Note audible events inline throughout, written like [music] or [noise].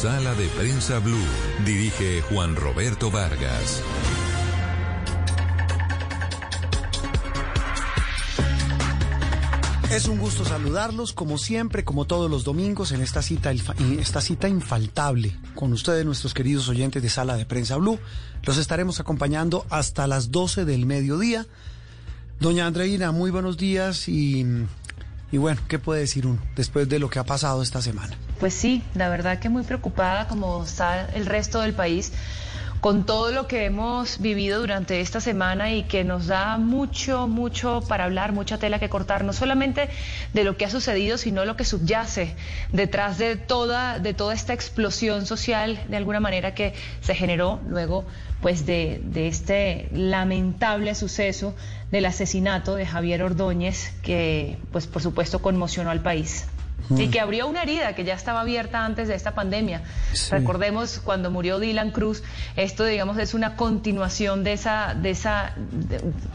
Sala de Prensa Blue. Dirige Juan Roberto Vargas. Es un gusto saludarlos, como siempre, como todos los domingos, en esta cita, esta cita infaltable con ustedes, nuestros queridos oyentes de Sala de Prensa Blue. Los estaremos acompañando hasta las 12 del mediodía. Doña Andreina, muy buenos días y, y bueno, ¿qué puede decir uno después de lo que ha pasado esta semana? Pues sí, la verdad que muy preocupada como está el resto del país con todo lo que hemos vivido durante esta semana y que nos da mucho, mucho para hablar, mucha tela que cortar, no solamente de lo que ha sucedido, sino lo que subyace detrás de toda, de toda esta explosión social, de alguna manera que se generó luego pues de, de este lamentable suceso del asesinato de Javier Ordóñez, que pues por supuesto conmocionó al país. Y que abrió una herida que ya estaba abierta antes de esta pandemia. Recordemos cuando murió Dylan Cruz, esto digamos es una continuación de esa, de esa,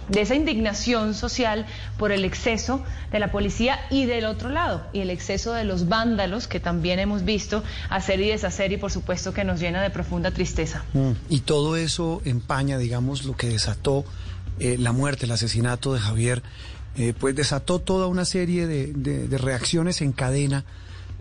de, esa indignación social por el exceso de la policía y del otro lado, y el exceso de los vándalos que también hemos visto hacer y deshacer y por supuesto que nos llena de profunda tristeza. Y todo eso empaña, digamos, lo que desató eh, la muerte, el asesinato de Javier eh, pues desató toda una serie de, reacciones en cadena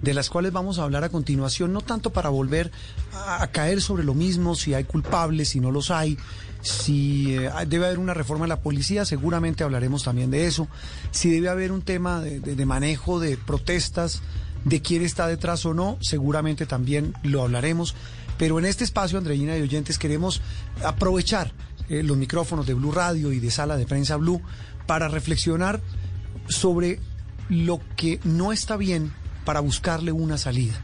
de las cuales vamos a hablar a continuación, no tanto para volver a, caer sobre lo mismo, si hay culpables, si no los hay, si eh, debe haber una reforma en la policía, seguramente hablaremos también de eso, si debe haber un tema de, manejo de protestas, de quién está detrás o no, seguramente también lo hablaremos, pero en este espacio, Andreina y oyentes, queremos aprovechar eh, los micrófonos de Blue Radio y de Sala de Prensa Blue para reflexionar sobre lo que no está bien para buscarle una salida.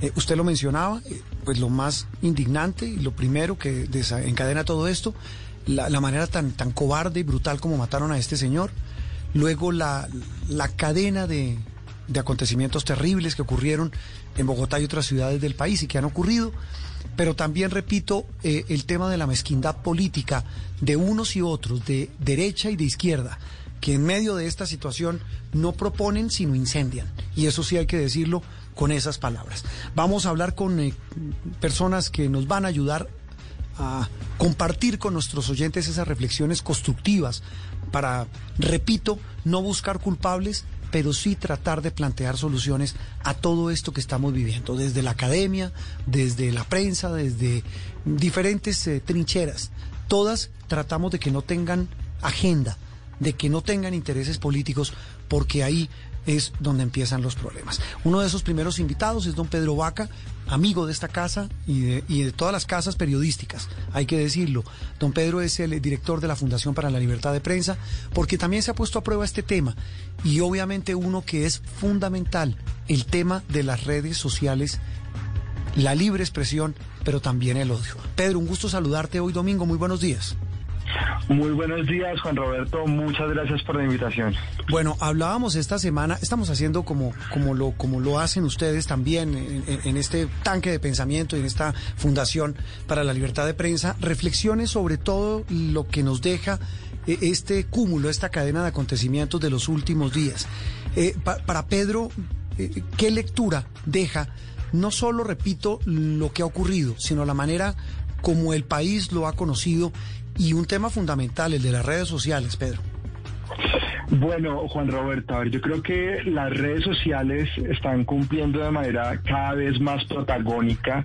Eh, usted lo mencionaba, eh, pues lo más indignante y lo primero que desencadena todo esto, la, manera tan, tan cobarde y brutal como mataron a este señor, luego la, la cadena de, de acontecimientos terribles que ocurrieron en Bogotá y otras ciudades del país y que han ocurrido, pero también, repito, eh, el tema de la mezquindad política de unos y otros, de derecha y de izquierda, que en medio de esta situación no proponen sino incendian. Y eso sí hay que decirlo con esas palabras. Vamos a hablar con eh, personas que nos van a ayudar a compartir con nuestros oyentes esas reflexiones constructivas para, repito, no buscar culpables, pero sí tratar de plantear soluciones a todo esto que estamos viviendo, desde la academia, desde la prensa, desde diferentes eh, trincheras. Todas tratamos de que no tengan agenda, de que no tengan intereses políticos, porque ahí es donde empiezan los problemas. Uno de esos primeros invitados es don Pedro Vaca, amigo de esta casa y de, todas las casas periodísticas, hay que decirlo. Don Pedro es el director de la Fundación para la Libertad de Prensa, porque también se ha puesto a prueba este tema y obviamente uno que es fundamental, el tema de las redes sociales, la libre expresión, pero también el odio. Pedro, un gusto saludarte hoy domingo, muy buenos días. Muy buenos días, Juan Roberto. Muchas gracias por la invitación. Bueno, hablábamos esta semana, estamos haciendo como, como, lo, como lo hacen ustedes también en, este tanque de pensamiento y en esta Fundación para la Libertad de Prensa, reflexiones sobre todo lo que nos deja eh, este cúmulo, esta cadena de acontecimientos de los últimos días. Eh, para Pedro, eh, ¿qué lectura deja? No solo, repito, lo que ha ocurrido, sino la manera como el país lo ha conocido y un tema fundamental, el de las redes sociales, Pedro. Bueno, Juan Roberto, a ver, yo creo que las redes sociales están cumpliendo de manera cada vez más protagónica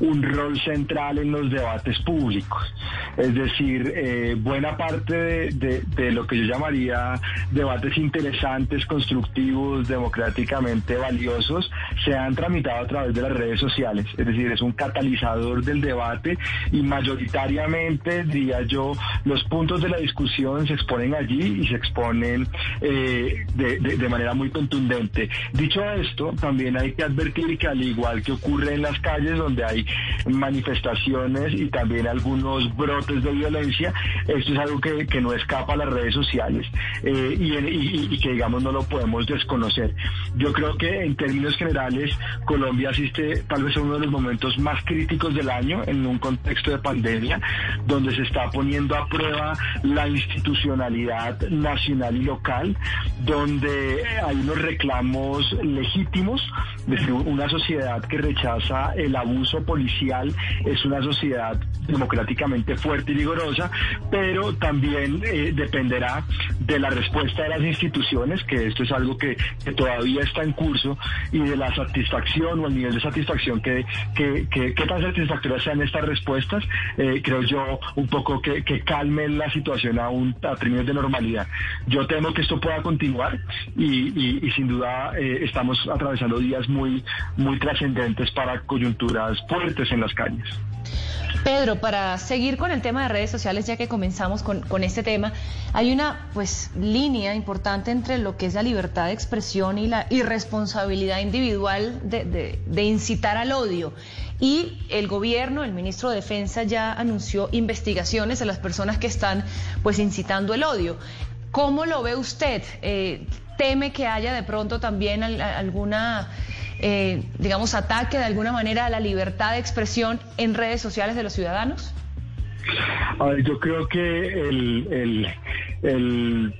un rol central en los debates públicos. Es decir, eh, buena parte de, lo que yo llamaría debates interesantes, constructivos, democráticamente valiosos, se han tramitado a través de las redes sociales. Es decir, es un catalizador del debate y mayoritariamente, diría yo, los puntos de la discusión se exponen allí y se exponen eh, de, manera muy contundente. Dicho esto, también hay que advertir que al igual que ocurre en las calles donde hay manifestaciones y también algunos brotes de violencia, esto es algo que, no escapa a las redes sociales eh, y, que digamos no lo podemos desconocer. Yo creo que en términos generales Colombia asiste tal vez a uno de los momentos más críticos del año en un contexto de pandemia donde se está poniendo a prueba la institucionalidad nacional y local donde hay unos reclamos legítimos de una sociedad que rechaza el abuso policial, es una sociedad democráticamente fuerte y vigorosa, pero también eh, dependerá de la respuesta de las instituciones, que esto es algo que, todavía está en curso, y de la satisfacción o el nivel de satisfacción que, que, que, tan satisfactorias sean estas respuestas, eh, creo yo un poco que, que calmen la situación a, un, a términos de normalidad. Yo que esto pueda continuar y, sin duda eh, estamos atravesando días muy, muy trascendentes para coyunturas fuertes en las calles. Pedro, para seguir con el tema de redes sociales, ya que comenzamos con, este tema, hay una pues línea importante entre lo que es la libertad de expresión y la irresponsabilidad individual de, de incitar al odio. Y el gobierno, el ministro de Defensa ya anunció investigaciones a las personas que están pues incitando el odio. ¿Cómo lo ve usted? Eh, ¿Teme que haya de pronto también alguna eh, digamos, ataque de alguna manera a la libertad de expresión en redes sociales de los ciudadanos? yo creo que el, el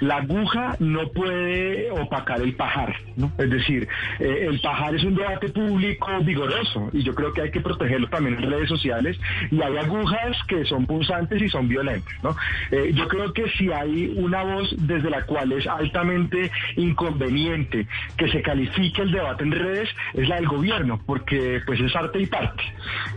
la aguja no puede opacar el pajar, ¿no? Es decir, eh, el pajar es un debate público vigoroso y yo creo que hay que protegerlo también en redes sociales y hay agujas que son punzantes y son violentas, ¿no? Eh, yo creo que si hay una voz desde la cual es altamente inconveniente que se califique el debate en redes es la del gobierno, porque pues es arte y parte.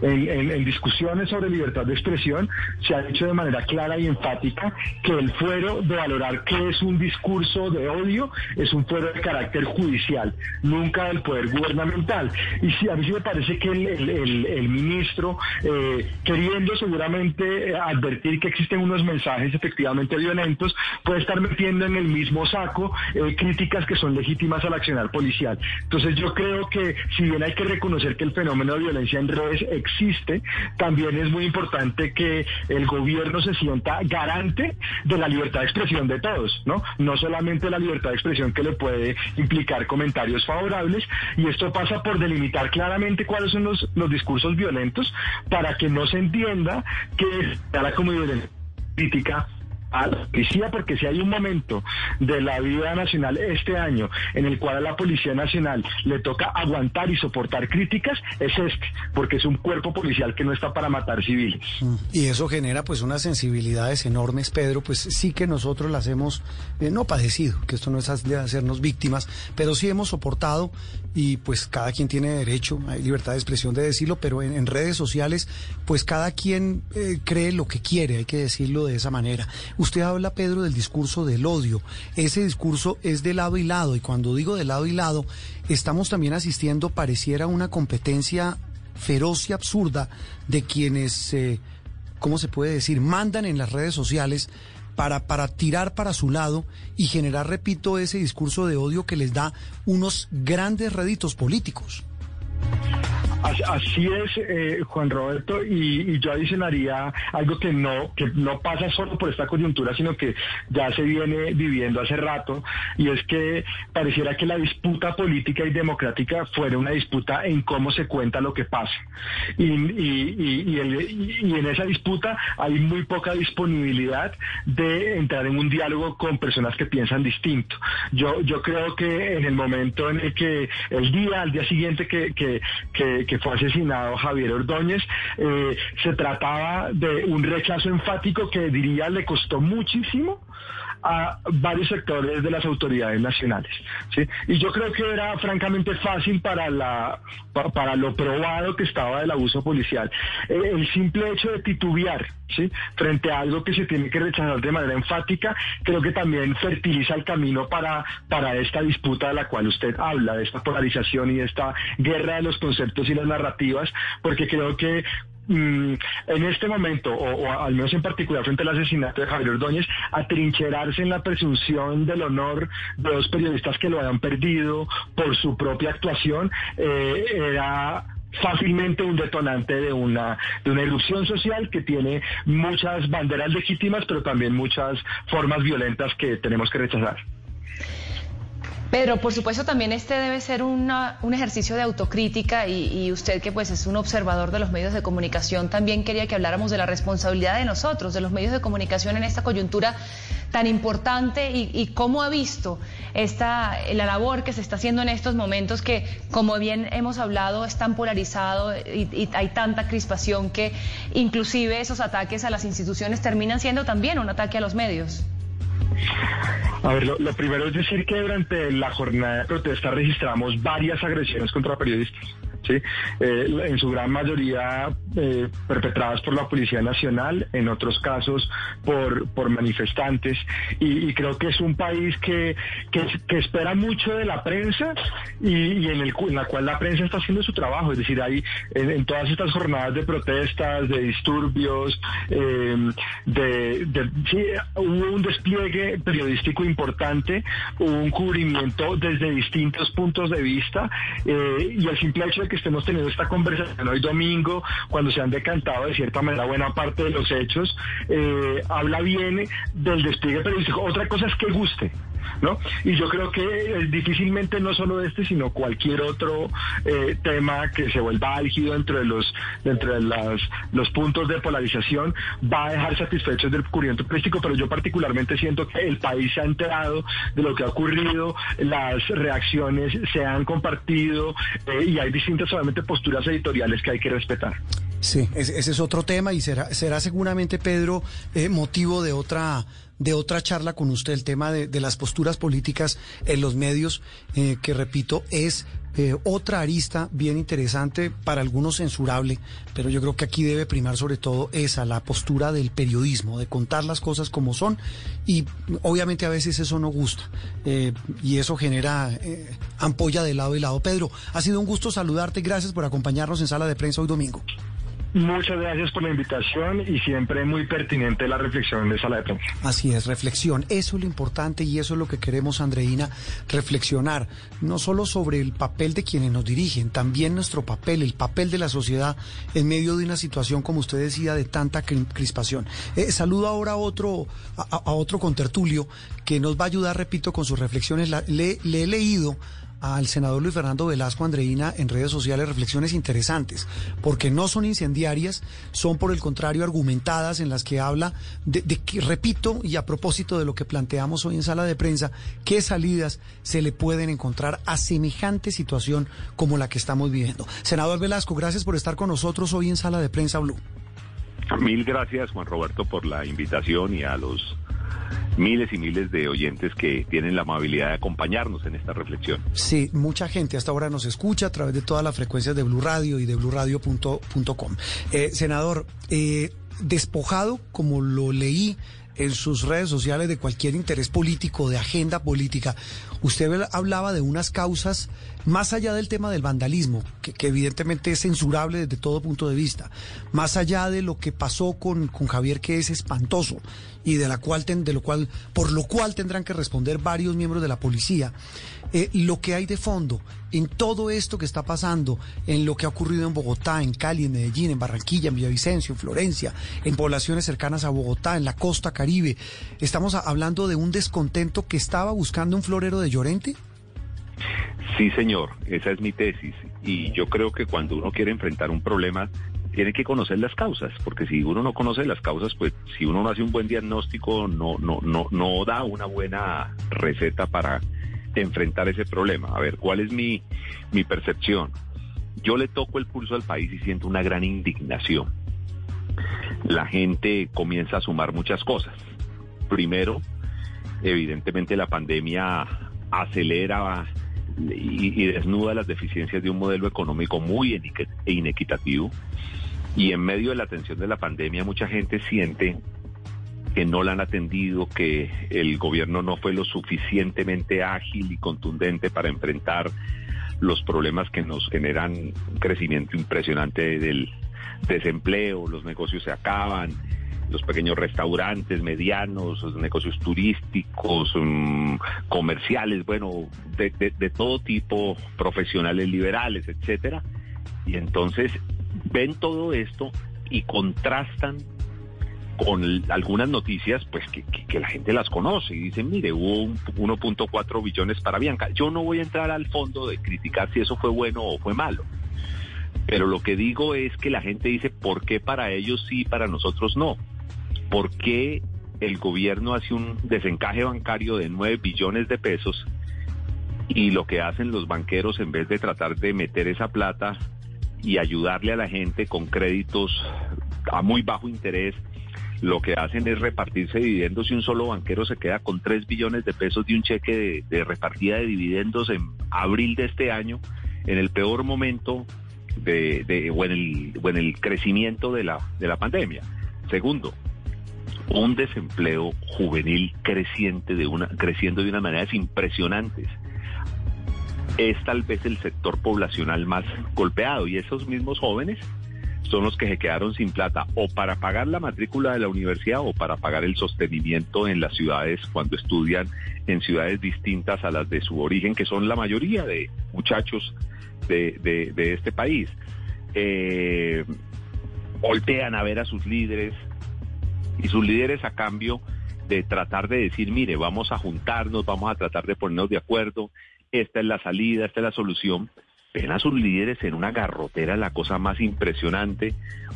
En, discusiones sobre libertad de expresión se ha dicho de manera clara y enfática que el fuero de valorar es un discurso de odio, es un fuero de carácter judicial, nunca del poder gubernamental. Y sí, a mí sí me parece que el, ministro, eh, queriendo seguramente eh, advertir que existen unos mensajes efectivamente violentos, puede estar metiendo en el mismo saco eh, críticas que son legítimas al accionar policial. Entonces yo creo que si bien hay que reconocer que el fenómeno de violencia en redes existe, también es muy importante que el gobierno se sienta garante de la libertad de expresión de todos. ¿No? No solamente la libertad de expresión que le puede implicar comentarios favorables, y esto pasa por delimitar claramente cuáles son los, los discursos violentos para que no se entienda que la comunidad política a policía, porque si hay un momento de la vida nacional este año en el cual a la Policía Nacional le toca aguantar y soportar críticas, es este, porque es un cuerpo policial que no está para matar civiles. Mm. Y eso genera pues unas sensibilidades enormes, Pedro, pues sí que nosotros las hemos, eh, no padecido, que esto no es de hacernos víctimas, pero sí hemos soportado y pues cada quien tiene derecho, hay libertad de expresión de decirlo, pero en, redes sociales pues cada quien eh, cree lo que quiere, hay que decirlo de esa manera. Usted habla, Pedro, del discurso del odio. Ese discurso es de lado y lado, y cuando digo de lado y lado, estamos también asistiendo, pareciera una competencia feroz y absurda de quienes, eh, ¿cómo se puede decir?, mandan en las redes sociales para, para tirar para su lado y generar, repito, ese discurso de odio que les da unos grandes réditos políticos. Así es, eh, Juan Roberto, y, yo adicionaría algo que no, que no pasa solo por esta coyuntura, sino que ya se viene viviendo hace rato, y es que pareciera que la disputa política y democrática fuera una disputa en cómo se cuenta lo que pasa. Y, en esa disputa hay muy poca disponibilidad de entrar en un diálogo con personas que piensan distinto. Yo, yo creo que en el momento en el que el día, al día siguiente que, que fue asesinado Javier Ordóñez, eh, se trataba de un rechazo enfático que diría le costó muchísimo a varios sectores de las autoridades nacionales. ¿sí? Y yo creo que era francamente fácil para, la, para lo probado que estaba del abuso policial. Eh, el simple hecho de titubear ¿sí? frente a algo que se tiene que rechazar de manera enfática, creo que también fertiliza el camino para, para esta disputa de la cual usted habla, de esta polarización y de esta guerra de los conceptos y las narrativas, porque creo que Mm, en este momento, o, al menos en particular frente al asesinato de Javier Ordóñez, atrincherarse en la presunción del honor de dos periodistas que lo hayan perdido por su propia actuación, eh, era fácilmente un detonante de una, de una erupción social que tiene muchas banderas legítimas, pero también muchas formas violentas que tenemos que rechazar. Pedro, por supuesto también este debe ser un ejercicio de autocrítica y, usted que pues es un observador de los medios de comunicación también quería que habláramos de la responsabilidad de nosotros, de los medios de comunicación en esta coyuntura tan importante y, cómo ha visto esta la labor que se está haciendo en estos momentos que como bien hemos hablado es tan polarizado y, y hay tanta crispación que inclusive esos ataques a las instituciones terminan siendo también un ataque a los medios. A ver, lo, primero es decir que durante la jornada de protesta registramos varias agresiones contra periodistas. ¿Sí? Eh, en su gran mayoría eh, perpetradas por la Policía Nacional, en otros casos por, por manifestantes. Y, creo que es un país que, que, espera mucho de la prensa y, en, el, en la cual la prensa está haciendo su trabajo. Es decir, hay en, todas estas jornadas de protestas, de disturbios, em, de, hubo un despliegue periodístico importante, hubo un cubrimiento desde distintos puntos de vista eh, y el simple hecho de que estemos teniendo esta conversación hoy domingo, cuando se han decantado de cierta manera buena parte de los hechos, eh, habla bien del despliegue periodístico. Otra cosa es que guste. ¿No? Y yo creo que eh, difícilmente no solo este, sino cualquier otro eh, tema que se vuelva álgido dentro de los dentro de las, los puntos de polarización va a dejar satisfechos del cubrimiento periodístico, pero yo particularmente siento que el país se ha enterado de lo que ha ocurrido, las reacciones se han compartido y hay distintas solamente posturas editoriales que hay que respetar. Sí, ese, es otro tema y será, será seguramente, Pedro, eh, motivo de otra, de otra charla con usted, el tema de, las posturas políticas en los medios, eh, que repito, es eh, otra arista bien interesante, para algunos censurable, pero yo creo que aquí debe primar sobre todo esa, la postura del periodismo, de contar las cosas como son y obviamente a veces eso no gusta y eso genera ampolla de lado y lado. Pedro, ha sido un gusto saludarte, gracias por acompañarnos en Sala de Prensa hoy domingo. Muchas gracias por la invitación y siempre muy pertinente la reflexión de sala de prensa. Así es, reflexión. Eso es lo importante y eso es lo que queremos, Andreina, reflexionar. No solo sobre el papel de quienes nos dirigen, también nuestro papel, el papel de la sociedad en medio de una situación, como usted decía, de tanta crispación. Eh, saludo ahora a otro, a, otro contertulio que nos va a ayudar, repito, con sus reflexiones. le he leído al senador Luis Fernando Velasco Andreina en redes sociales reflexiones interesantes, porque no son incendiarias, son por el contrario argumentadas en las que habla de, que, repito, y a propósito de lo que planteamos hoy en sala de prensa, qué salidas se le pueden encontrar a semejante situación como la que estamos viviendo. Senador Velasco, gracias por estar con nosotros hoy en sala de prensa Blue. Mil gracias, Juan Roberto, por la invitación y a los miles y miles de oyentes que tienen la amabilidad de acompañarnos en esta reflexión. Sí, mucha gente hasta ahora nos escucha a través de todas las frecuencias de Blue Radio y de bluradio.com. Eh, senador, eh, despojado, como lo leí en sus redes sociales de cualquier interés político, de agenda política. Usted hablaba de unas causas más allá del tema del vandalismo, que, evidentemente es censurable desde todo punto de vista, más allá de lo que pasó con, con Javier, que es espantoso y de la cual de lo cual por lo cual tendrán que responder varios miembros de la policía. Eh, lo que hay de fondo en todo esto que está pasando, en lo que ha ocurrido en Bogotá, en Cali, en Medellín, en Barranquilla, en Villavicencio, en Florencia, en poblaciones cercanas a Bogotá, en la costa caribe. Estamos hablando de un descontento que estaba buscando un florero de Llorente. Sí, señor, esa es mi tesis. Y yo creo que cuando uno quiere enfrentar un problema, tiene que conocer las causas, porque si uno no conoce las causas, pues si uno no hace un buen diagnóstico, no, no, no, no da una buena receta para enfrentar ese problema. A ver, ¿cuál es mi, mi percepción? Yo le toco el pulso al país y siento una gran indignación. La gente comienza a sumar muchas cosas. Primero, evidentemente la pandemia acelera y, desnuda las deficiencias de un modelo económico muy inequitativo. Y en medio de la atención de la pandemia, mucha gente siente que no la han atendido, que el gobierno no fue lo suficientemente ágil y contundente para enfrentar los problemas que nos generan un crecimiento impresionante del desempleo, los negocios se acaban, los pequeños restaurantes, medianos, los negocios turísticos, mm, comerciales, bueno, de, todo tipo, profesionales liberales, etcétera. Y entonces ven todo esto y contrastan con algunas noticias, pues que, que, la gente las conoce y dicen, mire, hubo 1.4 billones para Bianca. Yo no voy a entrar al fondo de criticar si eso fue bueno o fue malo. Pero lo que digo es que la gente dice, ¿por qué para ellos sí, para nosotros no? ¿Por qué el gobierno hace un desencaje bancario de 9 billones de pesos y lo que hacen los banqueros en vez de tratar de meter esa plata y ayudarle a la gente con créditos a muy bajo interés, lo que hacen es repartirse dividendos y un solo banquero se queda con 3 billones de pesos de un cheque de, repartida de dividendos en abril de este año, en el peor momento de, o, en el, o en el crecimiento de la, de la pandemia. Segundo, un desempleo juvenil creciente de una, creciendo de una manera impresionantes. Es tal vez el sector poblacional más golpeado y esos mismos jóvenes son los que se quedaron sin plata o para pagar la matrícula de la universidad o para pagar el sostenimiento en las ciudades cuando estudian en ciudades distintas a las de su origen, que son la mayoría de muchachos de, este país. Eh, voltean a ver a sus líderes, y sus líderes a cambio de tratar de decir, mire, vamos a juntarnos, vamos a tratar de ponernos de acuerdo, esta es la salida, esta es la solución. Ven a sus líderes en una garrotera, la cosa más impresionante,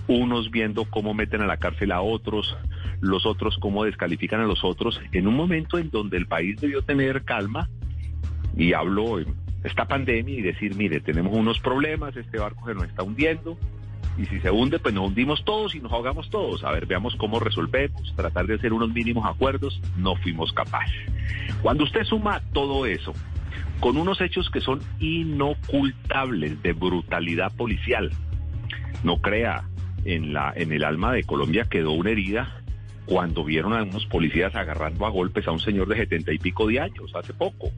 unos viendo cómo meten a la cárcel a otros, los otros cómo descalifican a los otros, en un momento en donde el país debió tener calma, y hablo esta pandemia y decir, mire, tenemos unos problemas, este barco se nos está hundiendo, y si se hunde, pues nos hundimos todos y nos ahogamos todos. A ver, veamos cómo resolvemos, tratar de hacer unos mínimos acuerdos, no fuimos capaces. Cuando usted suma todo eso, con unos hechos que son inocultables de brutalidad policial, no crea, en, la, en el alma de Colombia quedó una herida cuando vieron a unos policías agarrando a golpes a un señor de setenta y pico de años, hace poco.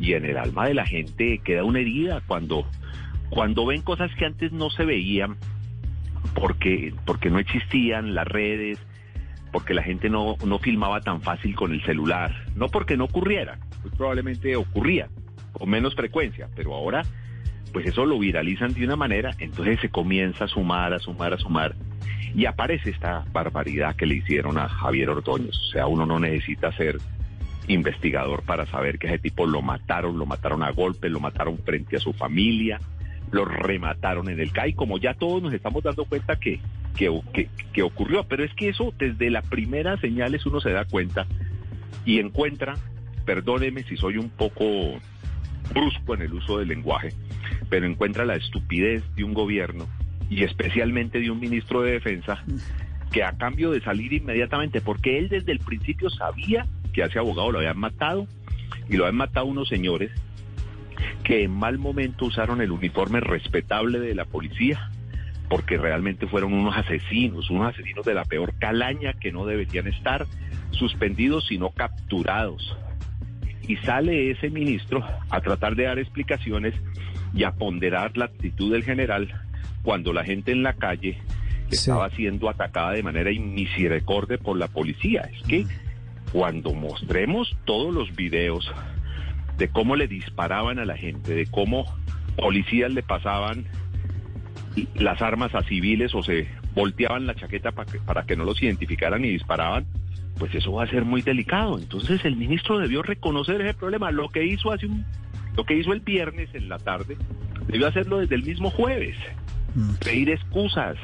Y en el alma de la gente queda una herida cuando, cuando ven cosas que antes no se veían porque, porque no existían las redes, porque la gente no, no filmaba tan fácil con el celular, no porque no ocurriera, pues probablemente ocurría con menos frecuencia, pero ahora pues eso lo viralizan de una manera, entonces se comienza a sumar, a sumar, a sumar, y aparece esta barbaridad que le hicieron a Javier Ordóñez. O sea, uno no necesita ser investigador para saber que ese tipo lo mataron, lo mataron a golpe, lo mataron frente a su familia, lo remataron en el CAI, como ya todos nos estamos dando cuenta que, que, ocurrió. Pero es que eso desde la primera señales uno se da cuenta y encuentra, perdóneme si soy un poco brusco en el uso del lenguaje, pero encuentra la estupidez de un gobierno y especialmente de un ministro de Defensa que a cambio de salir inmediatamente, porque él desde el principio sabía que a ese abogado lo habían matado y lo habían matado unos señores que en mal momento usaron el uniforme respetable de la policía, porque realmente fueron unos asesinos, unos asesinos de la peor calaña que no deberían estar suspendidos sino capturados. Y sale ese ministro a tratar de dar explicaciones y a ponderar la actitud del general cuando la gente en la calle estaba siendo atacada de manera inmisericordia por la policía. Es que cuando mostremos todos los videos de cómo le disparaban a la gente, de cómo policías le pasaban las armas a civiles o se volteaban la chaqueta para que, para que no los identificaran y disparaban, pues eso va a ser muy delicado. Entonces el ministro debió reconocer ese problema. Lo que hizo hace un, lo que hizo el viernes en la tarde, debió hacerlo desde el mismo jueves. Mm. Pedir excusas,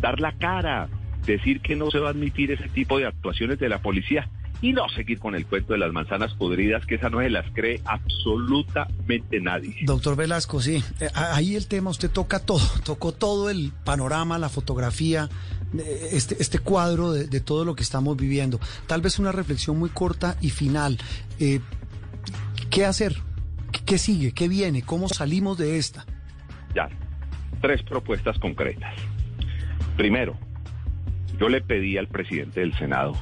dar la cara, decir que no se va a admitir ese tipo de actuaciones de la policía y no seguir con el cuento de las manzanas podridas, que esa no se las cree absolutamente nadie. Doctor Velasco, sí, eh, ahí el tema, usted toca todo, [laughs] tocó todo el panorama, la fotografía, eh, este, este cuadro de, todo lo que estamos viviendo. Tal vez una reflexión muy corta y final. Eh, ¿Qué hacer? ¿Qué sigue? ¿Qué viene? ¿Cómo salimos de esta? Ya, tres propuestas concretas. Primero, yo le pedí al presidente del Senado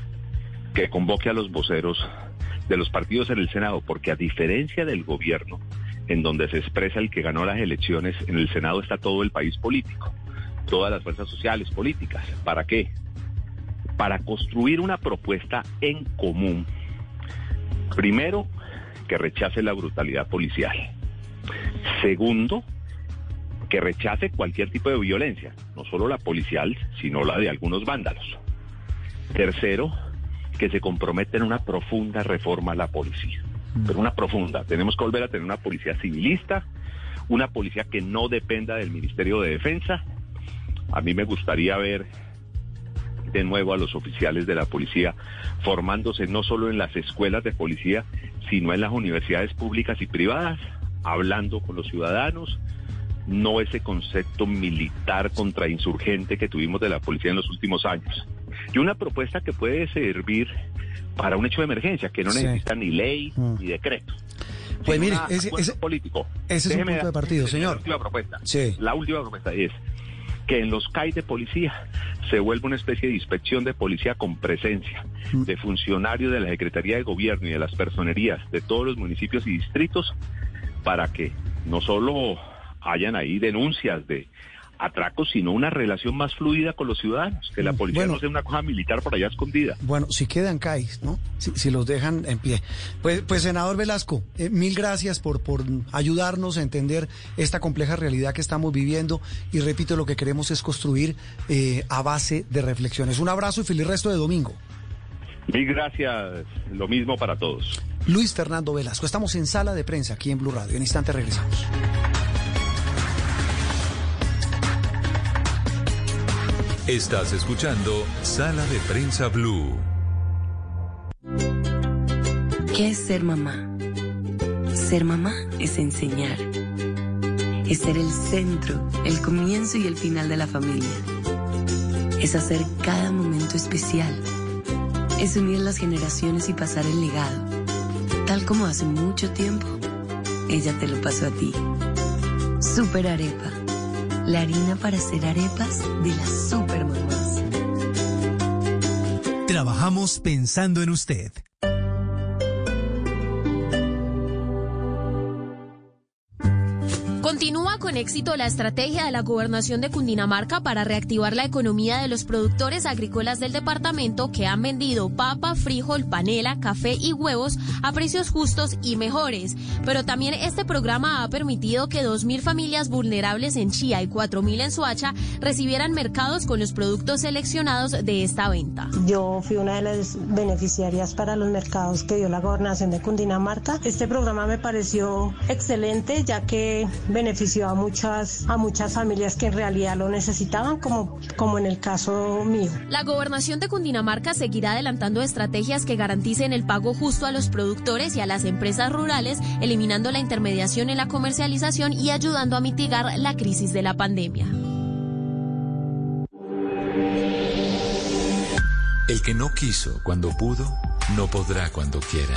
que convoque a los voceros de los partidos en el Senado, porque a diferencia del gobierno, en donde se expresa el que ganó las elecciones, en el Senado está todo el país político, todas las fuerzas sociales, políticas. ¿Para qué? Para construir una propuesta en común. Primero, que rechace la brutalidad policial. Segundo, que rechace cualquier tipo de violencia, no solo la policial, sino la de algunos vándalos. Tercero, que se compromete en una profunda reforma a la policía. Pero una profunda. Tenemos que volver a tener una policía civilista, una policía que no dependa del Ministerio de Defensa. A mí me gustaría ver de nuevo a los oficiales de la policía formándose no solo en las escuelas de policía, sino en las universidades públicas y privadas, hablando con los ciudadanos, no ese concepto militar contra insurgente que tuvimos de la policía en los últimos años. Y una propuesta que puede servir para un hecho de emergencia, que no necesita ni ley Mm. ni decreto. Pues mire, ese- político. ese es un Déjeme punto de dar- partido, la señor. última propuesta. Sí. La última propuesta es que en los CAI de policía se vuelva una especie de inspección de policía con presencia Mm. de funcionarios de la Secretaría de Gobierno y de las personerías de todos los municipios y distritos para que no solo hayan ahí denuncias de atracos, sino una relación más fluida con los ciudadanos, que la Mm, policía bueno. no sea una cosa militar por allá escondida. Bueno, si quedan CAIs, ¿no? Si, si los dejan en pie. Pues, pues senador Velasco, eh, mil gracias por, por ayudarnos a entender esta compleja realidad que estamos viviendo y repito, lo que queremos es construir eh, a base de reflexiones. Un abrazo y feliz resto de domingo. Mil gracias, lo mismo para todos. Luis Fernando Velasco, estamos en sala de prensa aquí en Blue Radio. En instante regresamos. Estás escuchando Sala de Prensa Blue. ¿Qué es ser mamá? Ser mamá es enseñar. Es ser el centro, el comienzo y el final de la familia. Es hacer cada momento especial. Es unir las generaciones y pasar el legado. Tal como hace mucho tiempo, ella te lo pasó a ti. Super Arepa. La harina para hacer arepas de las super mamás. Trabajamos pensando en usted. Con éxito la estrategia de la gobernación de Cundinamarca para reactivar la economía de los productores agrícolas del departamento que han vendido papa, frijol, panela, café y huevos a precios justos y mejores. Pero también este programa ha permitido que 2.000 familias vulnerables en Chía y 4.000 en Soacha recibieran mercados con los productos seleccionados de esta venta. Yo fui una de las beneficiarias para los mercados que dio la gobernación de Cundinamarca. Este programa me pareció excelente ya que benefició a muchas, a muchas familias que en realidad lo necesitaban, como, como en el caso mío. La gobernación de Cundinamarca seguirá adelantando estrategias que garanticen el pago justo a los productores y a las empresas rurales, eliminando la intermediación en la comercialización y ayudando a mitigar la crisis de la pandemia. El que no quiso cuando pudo, no podrá cuando quiera.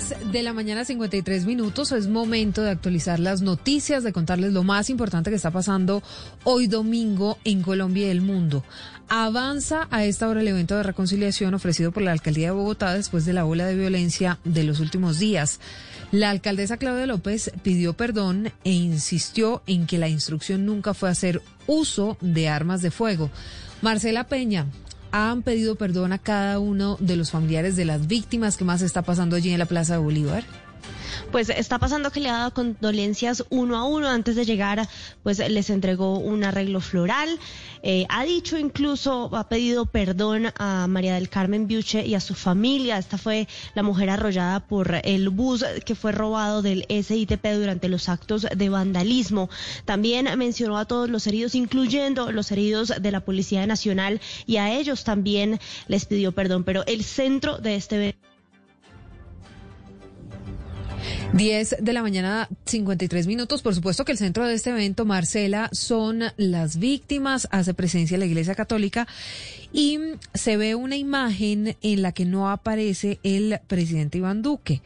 10 de la mañana, 53 minutos. Es momento de actualizar las noticias, de contarles lo más importante que está pasando hoy domingo en Colombia y el mundo. Avanza a esta hora el evento de reconciliación ofrecido por la alcaldía de Bogotá después de la ola de violencia de los últimos días. La alcaldesa Claudia López pidió perdón e insistió en que la instrucción nunca fue hacer uso de armas de fuego. Marcela Peña, han pedido perdón a cada uno de los familiares de las víctimas. ¿Qué más está pasando allí en la Plaza de Bolívar? Pues está pasando que le ha dado condolencias uno a uno. Antes de llegar, pues les entregó un arreglo floral. Eh, ha dicho incluso, ha pedido perdón a María del Carmen Biuche y a su familia. Esta fue la mujer arrollada por el bus que fue robado del SITP durante los actos de vandalismo. También mencionó a todos los heridos, incluyendo los heridos de la Policía Nacional, y a ellos también les pidió perdón. Pero el centro de este evento 10 de la mañana, 53 minutos. Por supuesto que el centro de este evento, Marcela, son las víctimas, hace presencia la Iglesia Católica y se ve una imagen en la que no aparece el presidente Iván Duque.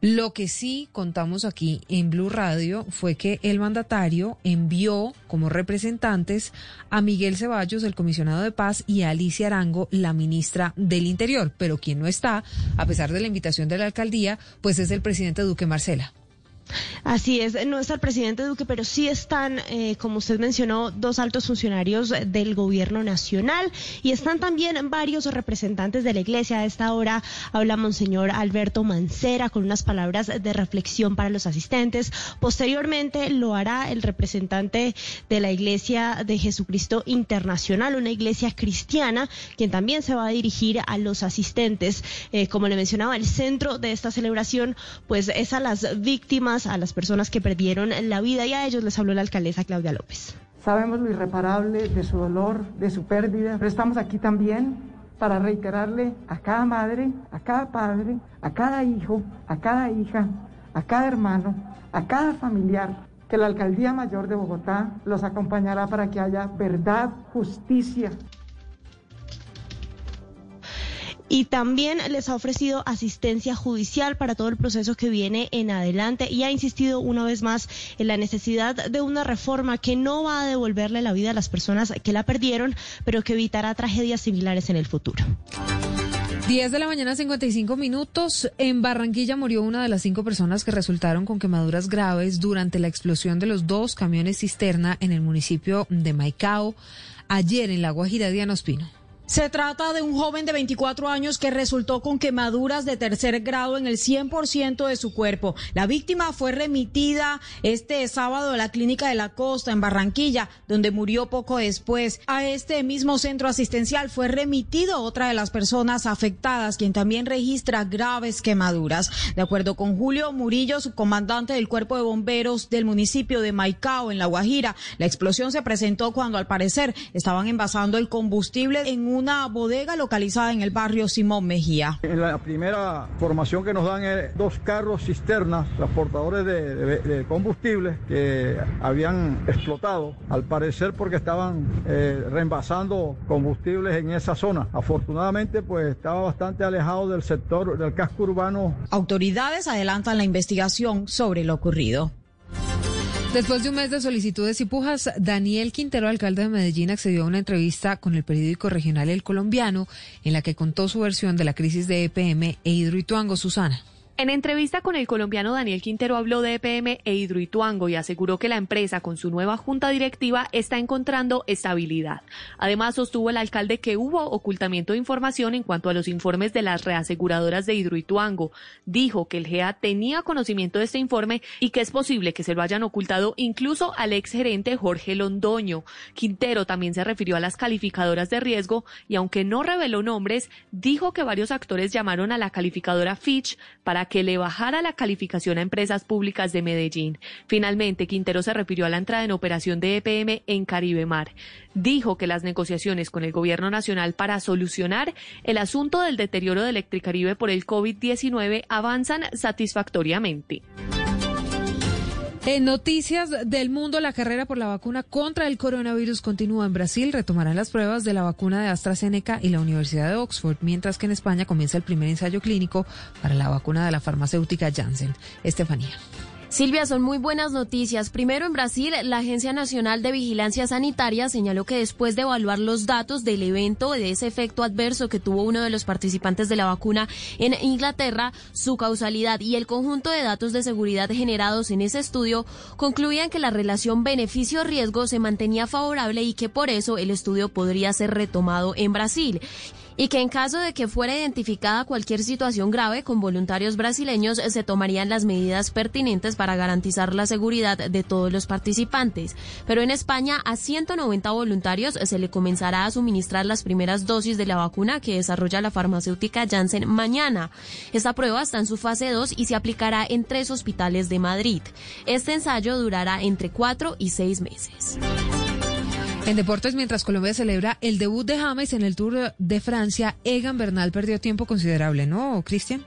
Lo que sí contamos aquí en Blue Radio fue que el mandatario envió como representantes a Miguel Ceballos, el comisionado de paz, y a Alicia Arango, la ministra del Interior. Pero quien no está, a pesar de la invitación de la alcaldía, pues es el presidente Duque Marcela. Así es, no está el presidente Duque, pero sí están, eh, como usted mencionó, dos altos funcionarios del gobierno nacional y están también varios representantes de la iglesia. A esta hora habla Monseñor Alberto Mancera con unas palabras de reflexión para los asistentes. Posteriormente lo hará el representante de la Iglesia de Jesucristo Internacional, una iglesia cristiana, quien también se va a dirigir a los asistentes. Eh, como le mencionaba, el centro de esta celebración, pues es a las víctimas a las personas que perdieron la vida y a ellos les habló la alcaldesa Claudia López. Sabemos lo irreparable de su dolor, de su pérdida, pero estamos aquí también para reiterarle a cada madre, a cada padre, a cada hijo, a cada hija, a cada hermano, a cada familiar, que la Alcaldía Mayor de Bogotá los acompañará para que haya verdad, justicia y también les ha ofrecido asistencia judicial para todo el proceso que viene en adelante y ha insistido una vez más en la necesidad de una reforma que no va a devolverle la vida a las personas que la perdieron, pero que evitará tragedias similares en el futuro. 10 de la mañana, 55 minutos. En Barranquilla murió una de las cinco personas que resultaron con quemaduras graves durante la explosión de los dos camiones cisterna en el municipio de Maicao ayer en la Guajira de Anospino. Se trata de un joven de 24 años que resultó con quemaduras de tercer grado en el 100% de su cuerpo. La víctima fue remitida este sábado a la clínica de la costa en Barranquilla, donde murió poco después. A este mismo centro asistencial fue remitido otra de las personas afectadas, quien también registra graves quemaduras. De acuerdo con Julio Murillo, subcomandante del cuerpo de bomberos del municipio de Maicao, en La Guajira, la explosión se presentó cuando al parecer estaban envasando el combustible en un una bodega localizada en el barrio Simón Mejía. En la primera formación que nos dan es dos carros cisternas, transportadores de, combustible, que habían explotado, al parecer porque estaban eh, reembasando combustibles en esa zona. Afortunadamente, pues estaba bastante alejado del sector del casco urbano. Autoridades adelantan la investigación sobre lo ocurrido. Después de un mes de solicitudes y pujas, Daniel Quintero, alcalde de Medellín, accedió a una entrevista con el periódico regional El Colombiano, en la que contó su versión de la crisis de EPM e Hidroituango. Susana. En entrevista con el colombiano Daniel Quintero habló de EPM e Hidroituango y aseguró que la empresa con su nueva junta directiva está encontrando estabilidad. Además sostuvo el alcalde que hubo ocultamiento de información en cuanto a los informes de las reaseguradoras de Hidroituango. Dijo que el GEA tenía conocimiento de este informe y que es posible que se lo hayan ocultado incluso al ex gerente Jorge Londoño. Quintero también se refirió a las calificadoras de riesgo y aunque no reveló nombres, dijo que varios actores llamaron a la calificadora Fitch para que le bajara la calificación a empresas públicas de Medellín. Finalmente, Quintero se refirió a la entrada en operación de EPM en Caribe Mar. Dijo que las negociaciones con el gobierno nacional para solucionar el asunto del deterioro de Electricaribe por el COVID-19 avanzan satisfactoriamente. En noticias del mundo, la carrera por la vacuna contra el coronavirus continúa en Brasil. Retomarán las pruebas de la vacuna de AstraZeneca y la Universidad de Oxford, mientras que en España comienza el primer ensayo clínico para la vacuna de la farmacéutica Janssen. Estefanía. Silvia, son muy buenas noticias. Primero, en Brasil, la Agencia Nacional de Vigilancia Sanitaria señaló que después de evaluar los datos del evento, de ese efecto adverso que tuvo uno de los participantes de la vacuna en Inglaterra, su causalidad y el conjunto de datos de seguridad generados en ese estudio, concluían que la relación beneficio-riesgo se mantenía favorable y que por eso el estudio podría ser retomado en Brasil y que en caso de que fuera identificada cualquier situación grave con voluntarios brasileños se tomarían las medidas pertinentes para garantizar la seguridad de todos los participantes. Pero en España a 190 voluntarios se le comenzará a suministrar las primeras dosis de la vacuna que desarrolla la farmacéutica Janssen mañana. Esta prueba está en su fase 2 y se aplicará en tres hospitales de Madrid. Este ensayo durará entre cuatro y seis meses. En deportes, mientras Colombia celebra el debut de James en el Tour de Francia, Egan Bernal perdió tiempo considerable, ¿no, Cristian?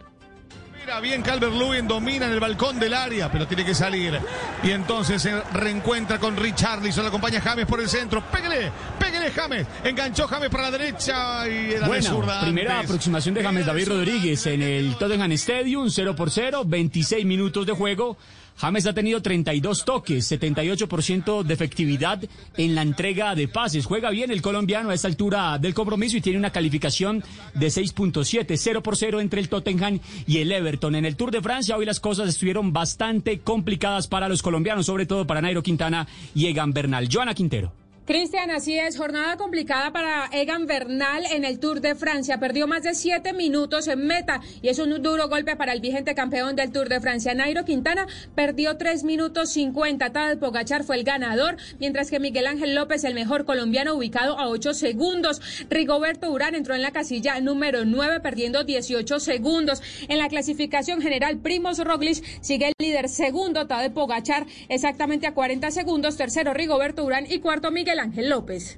Juega bien Calvert Lewin, domina en el balcón del área, pero tiene que salir. Y entonces se reencuentra con Richarlison, lo acompaña James por el centro. Pégale, pégale James. Enganchó James para la derecha y era Buena, de zurda primera antes. aproximación de James David Rodríguez en el Tottenham Stadium, 0 por 0, 26 minutos de juego. James ha tenido 32 toques, 78% de efectividad en la entrega de pases. Juega bien el colombiano a esta altura del compromiso y tiene una calificación de 6.7, 0 por 0 entre el Tottenham y el Everton. En el Tour de Francia hoy las cosas estuvieron bastante complicadas para los colombianos, sobre todo para Nairo Quintana y Egan Bernal. Joana Quintero. Cristian, así es, jornada complicada para Egan Bernal en el Tour de Francia. Perdió más de siete minutos en meta y es un duro golpe para el vigente campeón del Tour de Francia. Nairo Quintana perdió tres minutos cincuenta. Tadej Pogachar fue el ganador, mientras que Miguel Ángel López, el mejor colombiano, ubicado a ocho segundos. Rigoberto Urán entró en la casilla número nueve, perdiendo 18 segundos. En la clasificación general, Primos Roglic sigue el líder segundo, Tadej Pogachar, exactamente a 40 segundos. Tercero, Rigoberto Urán y cuarto, Miguel Ángel López.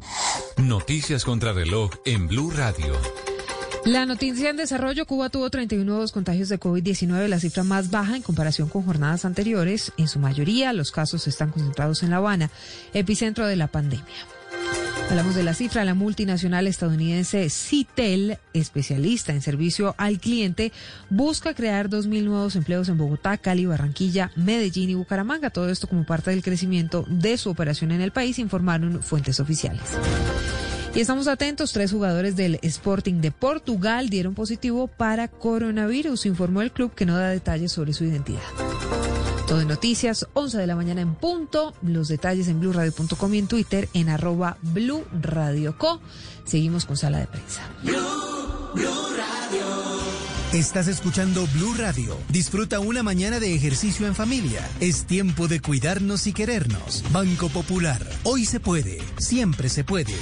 Noticias contra reloj en Blue Radio. La noticia en desarrollo, Cuba tuvo 31 nuevos contagios de COVID-19, la cifra más baja en comparación con jornadas anteriores. En su mayoría, los casos están concentrados en La Habana, epicentro de la pandemia. Hablamos de la cifra, la multinacional estadounidense Citel, especialista en servicio al cliente, busca crear 2.000 nuevos empleos en Bogotá, Cali, Barranquilla, Medellín y Bucaramanga. Todo esto como parte del crecimiento de su operación en el país, informaron fuentes oficiales. Y estamos atentos, tres jugadores del Sporting de Portugal dieron positivo para coronavirus, informó el club que no da detalles sobre su identidad. Todo en noticias, 11 de la mañana en punto. Los detalles en blurradio.com y en Twitter en arroba blurradioco. Seguimos con sala de prensa. Estás escuchando Blue Radio. Disfruta una mañana de ejercicio en familia. Es tiempo de cuidarnos y querernos. Banco Popular. Hoy se puede. Siempre se puede.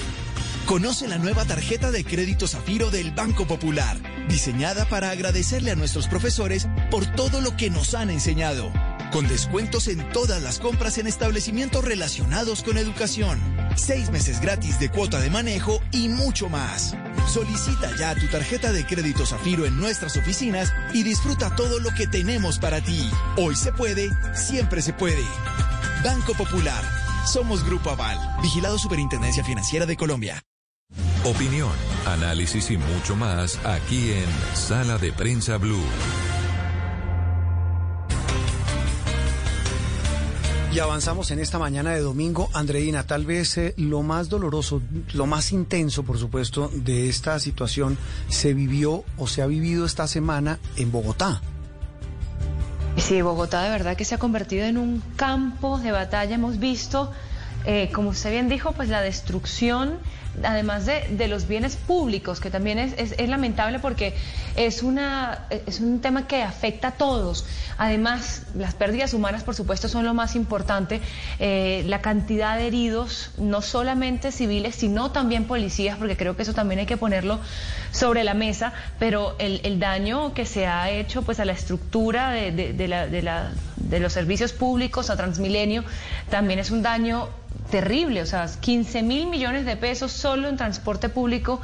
Conoce la nueva tarjeta de crédito Zafiro del Banco Popular, diseñada para agradecerle a nuestros profesores por todo lo que nos han enseñado, con descuentos en todas las compras en establecimientos relacionados con educación, seis meses gratis de cuota de manejo y mucho más. Solicita ya tu tarjeta de crédito Zafiro en nuestras oficinas y disfruta todo lo que tenemos para ti. Hoy se puede, siempre se puede. Banco Popular. Somos Grupo Aval, vigilado Superintendencia Financiera de Colombia. Opinión, análisis y mucho más aquí en Sala de Prensa Blue. Y avanzamos en esta mañana de domingo. Andreina, tal vez eh, lo más doloroso, lo más intenso, por supuesto, de esta situación se vivió o se ha vivido esta semana en Bogotá. Sí, Bogotá de verdad que se ha convertido en un campo de batalla. Hemos visto, eh, como usted bien dijo, pues la destrucción además de, de, los bienes públicos, que también es, es, lamentable porque es, una, es un tema que afecta a todos. Además, las pérdidas humanas, por supuesto, son lo más importante. Eh, la cantidad de heridos, no solamente civiles, sino también policías, porque creo que eso también hay que ponerlo sobre la mesa, pero el, daño que se ha hecho pues, a la estructura de, de, de la, la, de los servicios públicos, a Transmilenio, también es un daño terrible, o sea, 15 mil millones de pesos solo en transporte público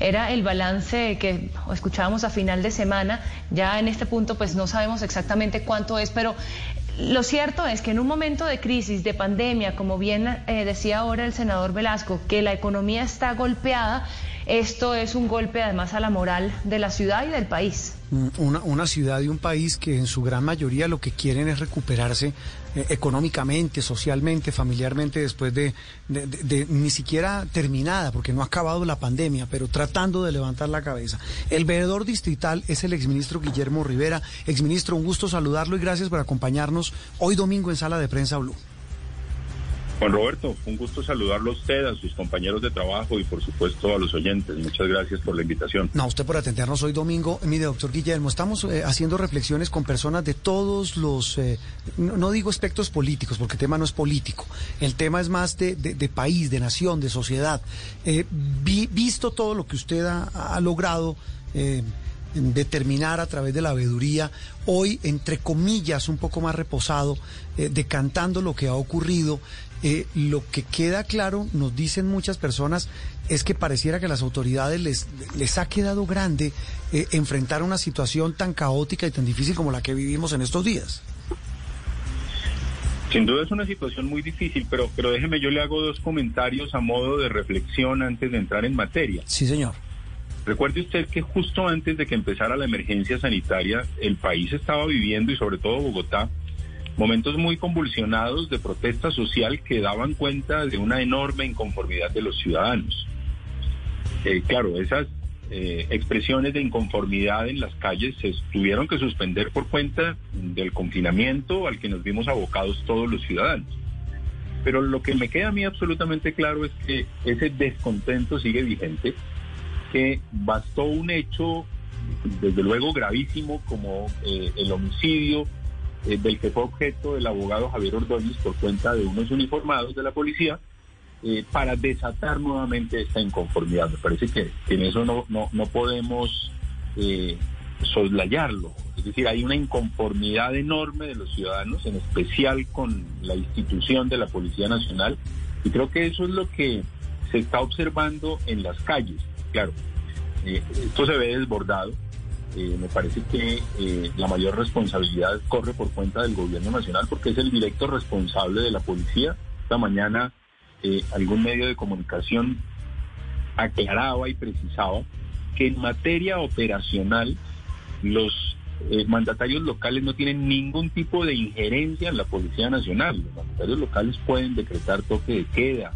era el balance que escuchábamos a final de semana. Ya en este punto pues no sabemos exactamente cuánto es, pero lo cierto es que en un momento de crisis, de pandemia, como bien eh, decía ahora el senador Velasco, que la economía está golpeada, esto es un golpe además a la moral de la ciudad y del país. Una, una ciudad y un país que en su gran mayoría lo que quieren es recuperarse eh, económicamente, socialmente, familiarmente, después de, de, ni siquiera terminada, porque no ha acabado la pandemia, pero tratando de levantar la cabeza. El veedor distrital es el exministro Guillermo Rivera. Exministro, un gusto saludarlo y gracias por acompañarnos hoy domingo en Sala de Prensa Blue. Juan Roberto, un gusto saludarlo a usted, a sus compañeros de trabajo y por supuesto a los oyentes. Muchas gracias por la invitación. No, usted por atendernos hoy domingo. Mire, doctor Guillermo, estamos eh, haciendo reflexiones con personas de todos los, eh, no, digo aspectos políticos, porque el tema no es político. El tema es más de, país, de nación, de sociedad. Eh, vi, visto todo lo que usted ha, ha logrado determinar a través de la veeduría, hoy, entre comillas, un poco más reposado, decantando lo que ha ocurrido. Eh, lo que queda claro, nos dicen muchas personas, es que pareciera que a las autoridades les, les ha quedado grande eh, enfrentar una situación tan caótica y tan difícil como la que vivimos en estos días. Sin duda es una situación muy difícil, pero, pero déjeme, yo le hago dos comentarios a modo de reflexión antes de entrar en materia. Sí, señor. Recuerde usted que justo antes de que empezara la emergencia sanitaria, el país estaba viviendo, y sobre todo Bogotá, momentos muy convulsionados de protesta social que daban cuenta de una enorme inconformidad de los ciudadanos. Eh, claro, esas eh, expresiones de inconformidad en las calles se tuvieron que suspender por cuenta del confinamiento al que nos vimos abocados todos los ciudadanos. Pero lo que me queda a mí absolutamente claro es que ese descontento sigue vigente, que bastó un hecho, desde luego gravísimo, como eh, el homicidio eh, del que fue objeto el abogado Javier Ordóñez por cuenta de unos uniformados de la policía, eh, para desatar nuevamente esta inconformidad. Me parece que, en eso no, no, no podemos eh, soslayarlo. Es decir, hay una inconformidad enorme de los ciudadanos, en especial con la institución de la Policía Nacional, y creo que eso es lo que se está observando en las calles. Claro, eh, esto se ve desbordado. Eh, me parece que la mayor responsabilidad corre por cuenta del gobierno nacional porque es el directo responsable de la policía. Esta mañana eh, algún medio de comunicación aclaraba y precisaba que en materia operacional los eh, mandatarios locales no tienen ningún tipo de injerencia en la Policía Nacional. Los mandatarios locales pueden decretar toque de queda,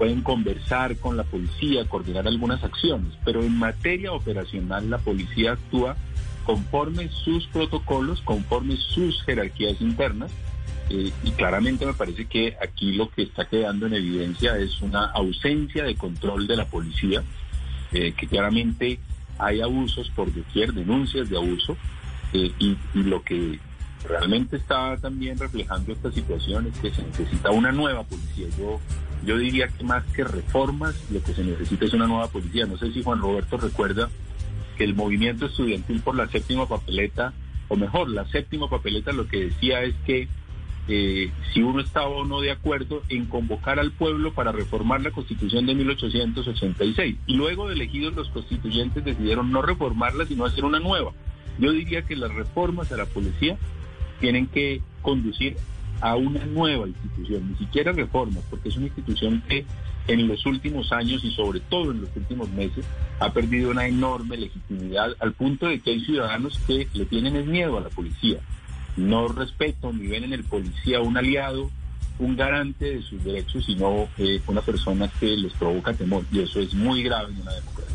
pueden conversar con la policía, coordinar algunas acciones, pero en materia operacional la policía actúa conforme sus protocolos, conforme sus jerarquías internas eh, y claramente me parece que aquí lo que está quedando en evidencia es una ausencia de control de la policía, eh, que claramente hay abusos por doquier, denuncias de abuso, eh, y, lo que realmente está también reflejando esta situación es que se necesita una nueva policía. Yo diría que más que reformas, lo que se necesita es una nueva policía. No sé si Juan Roberto recuerda que el movimiento estudiantil por la séptima papeleta, o mejor, la séptima papeleta lo que decía es que eh, si uno estaba o no de acuerdo en convocar al pueblo para reformar la constitución de 1886. Y luego de elegidos los constituyentes decidieron no reformarla, sino hacer una nueva. Yo diría que las reformas a la policía tienen que conducir a una nueva institución, ni siquiera reformas, porque es una institución que en los últimos años y sobre todo en los últimos meses ha perdido una enorme legitimidad al punto de que hay ciudadanos que le tienen miedo a la policía no respeto ni ven en el policía un aliado, un garante de sus derechos, sino eh, una persona que les provoca temor. Y eso es muy grave en una democracia.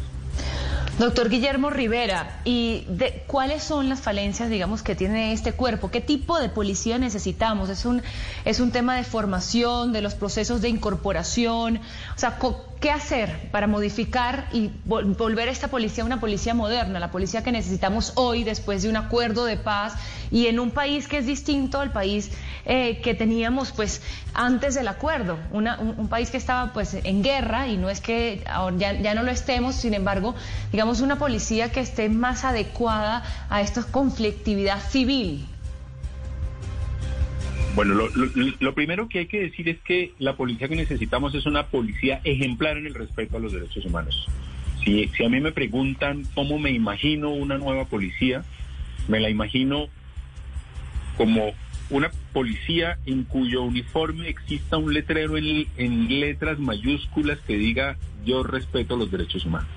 Doctor Guillermo Rivera, ¿y de, cuáles son las falencias, digamos, que tiene este cuerpo? ¿Qué tipo de policía necesitamos? ¿Es un, es un tema de formación, de los procesos de incorporación? O sea, ¿qué hacer para modificar y volver a esta policía una policía moderna, la policía que necesitamos hoy después de un acuerdo de paz y en un país que es distinto al país eh, que teníamos pues antes del acuerdo, un, país que estaba pues en guerra y no es que ahora ya no lo estemos, sin embargo, digamos una policía que esté más adecuada a esta conflictividad civil. Bueno, lo, primero que hay que decir es que la policía que necesitamos es una policía ejemplar en el respeto a los derechos humanos. Si, si a mí me preguntan cómo me imagino una nueva policía, me la imagino como una policía en cuyo uniforme exista un letrero en, letras mayúsculas que diga yo respeto los derechos humanos.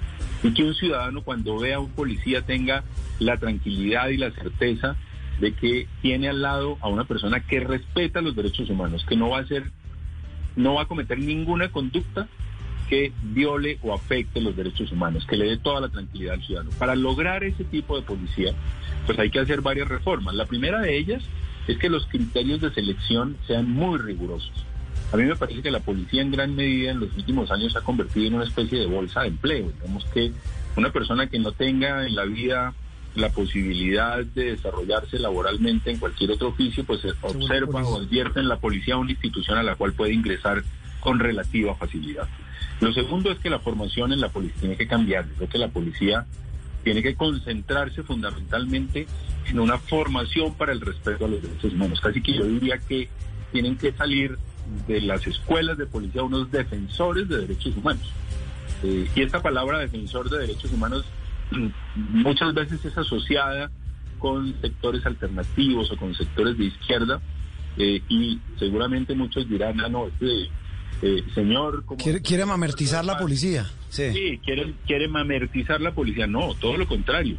Y que un ciudadano cuando vea a un policía tenga la tranquilidad y la certeza de que tiene al lado a una persona que respeta los derechos humanos, que no va a ser, no va a cometer ninguna conducta que viole o afecte los derechos humanos, que le dé toda la tranquilidad al ciudadano. Para lograr ese tipo de policía, pues hay que hacer varias reformas. La primera de ellas es que los criterios de selección sean muy rigurosos. A mí me parece que la policía en gran medida en los últimos años se ha convertido en una especie de bolsa de empleo. Digamos que una persona que no tenga en la vida la posibilidad de desarrollarse laboralmente en cualquier otro oficio, pues observa o advierte en la policía una institución a la cual puede ingresar con relativa facilidad. Lo segundo es que la formación en la policía tiene que cambiar. Creo que la policía tiene que concentrarse fundamentalmente en una formación para el respeto a los derechos humanos. Casi que yo diría que tienen que salir de las escuelas de policía unos defensores de derechos humanos. Eh, y esta palabra defensor de derechos humanos muchas veces es asociada con sectores alternativos o con sectores de izquierda eh, y seguramente muchos dirán, ah, no, este eh, señor... ¿Quiere, quiere mamertizar la policía? Sí, sí quiere, quiere mamertizar la policía. No, todo lo contrario.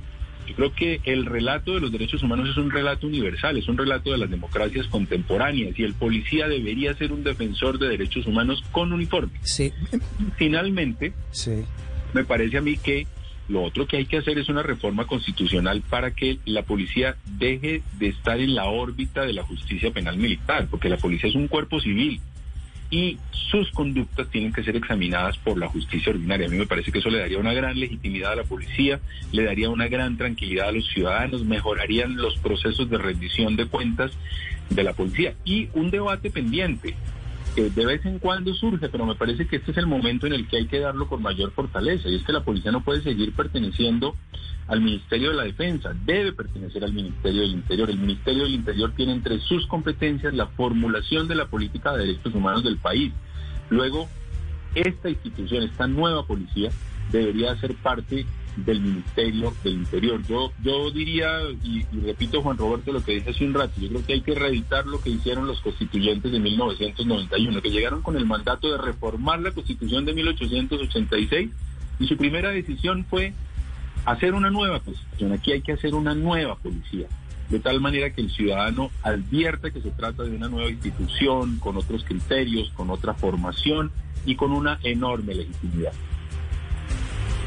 Yo creo que el relato de los derechos humanos es un relato universal, es un relato de las democracias contemporáneas y el policía debería ser un defensor de derechos humanos con uniforme. Sí. Finalmente, sí. me parece a mí que lo otro que hay que hacer es una reforma constitucional para que la policía deje de estar en la órbita de la justicia penal militar, porque la policía es un cuerpo civil y sus conductas tienen que ser examinadas por la justicia ordinaria. A mí me parece que eso le daría una gran legitimidad a la policía, le daría una gran tranquilidad a los ciudadanos, mejorarían los procesos de rendición de cuentas de la policía. Y un debate pendiente que de vez en cuando surge, pero me parece que este es el momento en el que hay que darlo con mayor fortaleza, y es que la policía no puede seguir perteneciendo al Ministerio de la Defensa, debe pertenecer al Ministerio del Interior. El Ministerio del Interior tiene entre sus competencias la formulación de la política de derechos humanos del país. Luego, esta institución, esta nueva policía, debería ser parte del Ministerio del Interior. Yo, yo diría, y, repito Juan Roberto lo que dije hace un rato, yo creo que hay que reeditar lo que hicieron los constituyentes de 1991, que llegaron con el mandato de reformar la constitución de 1886 y su primera decisión fue hacer una nueva constitución. Aquí hay que hacer una nueva policía, de tal manera que el ciudadano advierta que se trata de una nueva institución, con otros criterios, con otra formación y con una enorme legitimidad.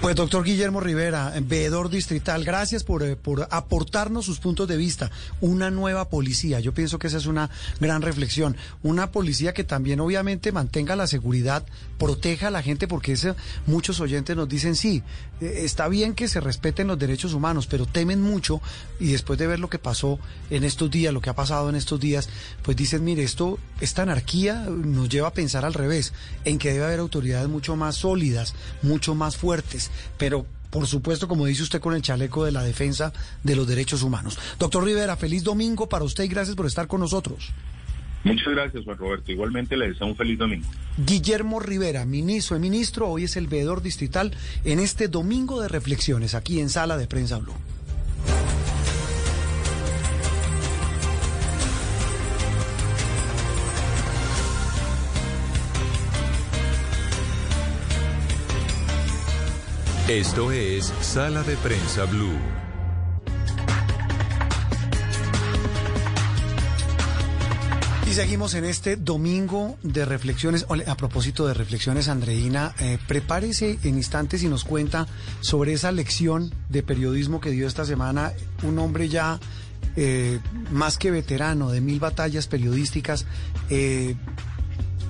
Pues doctor Guillermo Rivera, veedor distrital, gracias por, eh, por, aportarnos sus puntos de vista. Una nueva policía, yo pienso que esa es una gran reflexión. Una policía que también obviamente mantenga la seguridad, proteja a la gente, porque ese, muchos oyentes nos dicen, sí, eh, está bien que se respeten los derechos humanos, pero temen mucho y después de ver lo que pasó en estos días, lo que ha pasado en estos días, pues dicen, mire, esto, esta anarquía nos lleva a pensar al revés, en que debe haber autoridades mucho más sólidas, mucho más fuertes pero por supuesto, como dice usted, con el chaleco de la defensa de los derechos humanos. Doctor Rivera, feliz domingo para usted y gracias por estar con nosotros. Muchas gracias, Juan Roberto. Igualmente le deseo un feliz domingo. Guillermo Rivera, ministro de ministro, hoy es el veedor distrital en este domingo de reflexiones aquí en Sala de Prensa Blue. Esto es Sala de Prensa Blue. Y seguimos en este domingo de reflexiones. A propósito de reflexiones, Andreina, eh, prepárese en instantes y nos cuenta sobre esa lección de periodismo que dio esta semana un hombre ya eh, más que veterano de mil batallas periodísticas, eh,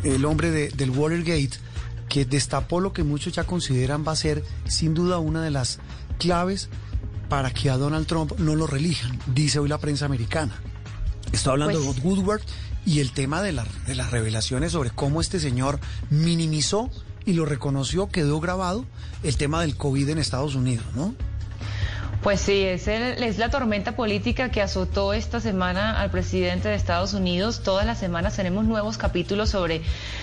el hombre del Watergate que destapó lo que muchos ya consideran va a ser sin duda una de las claves para que a Donald Trump no lo relijan, dice hoy la prensa americana. Estoy hablando de pues Woodward y el tema de, de las revelaciones sobre cómo este señor minimizó y lo reconoció, quedó grabado el tema del COVID en Estados Unidos, ¿no? Pues sí, es, es la tormenta política que azotó esta semana al presidente de Estados Unidos. Todas las semanas tenemos nuevos capítulos sobre,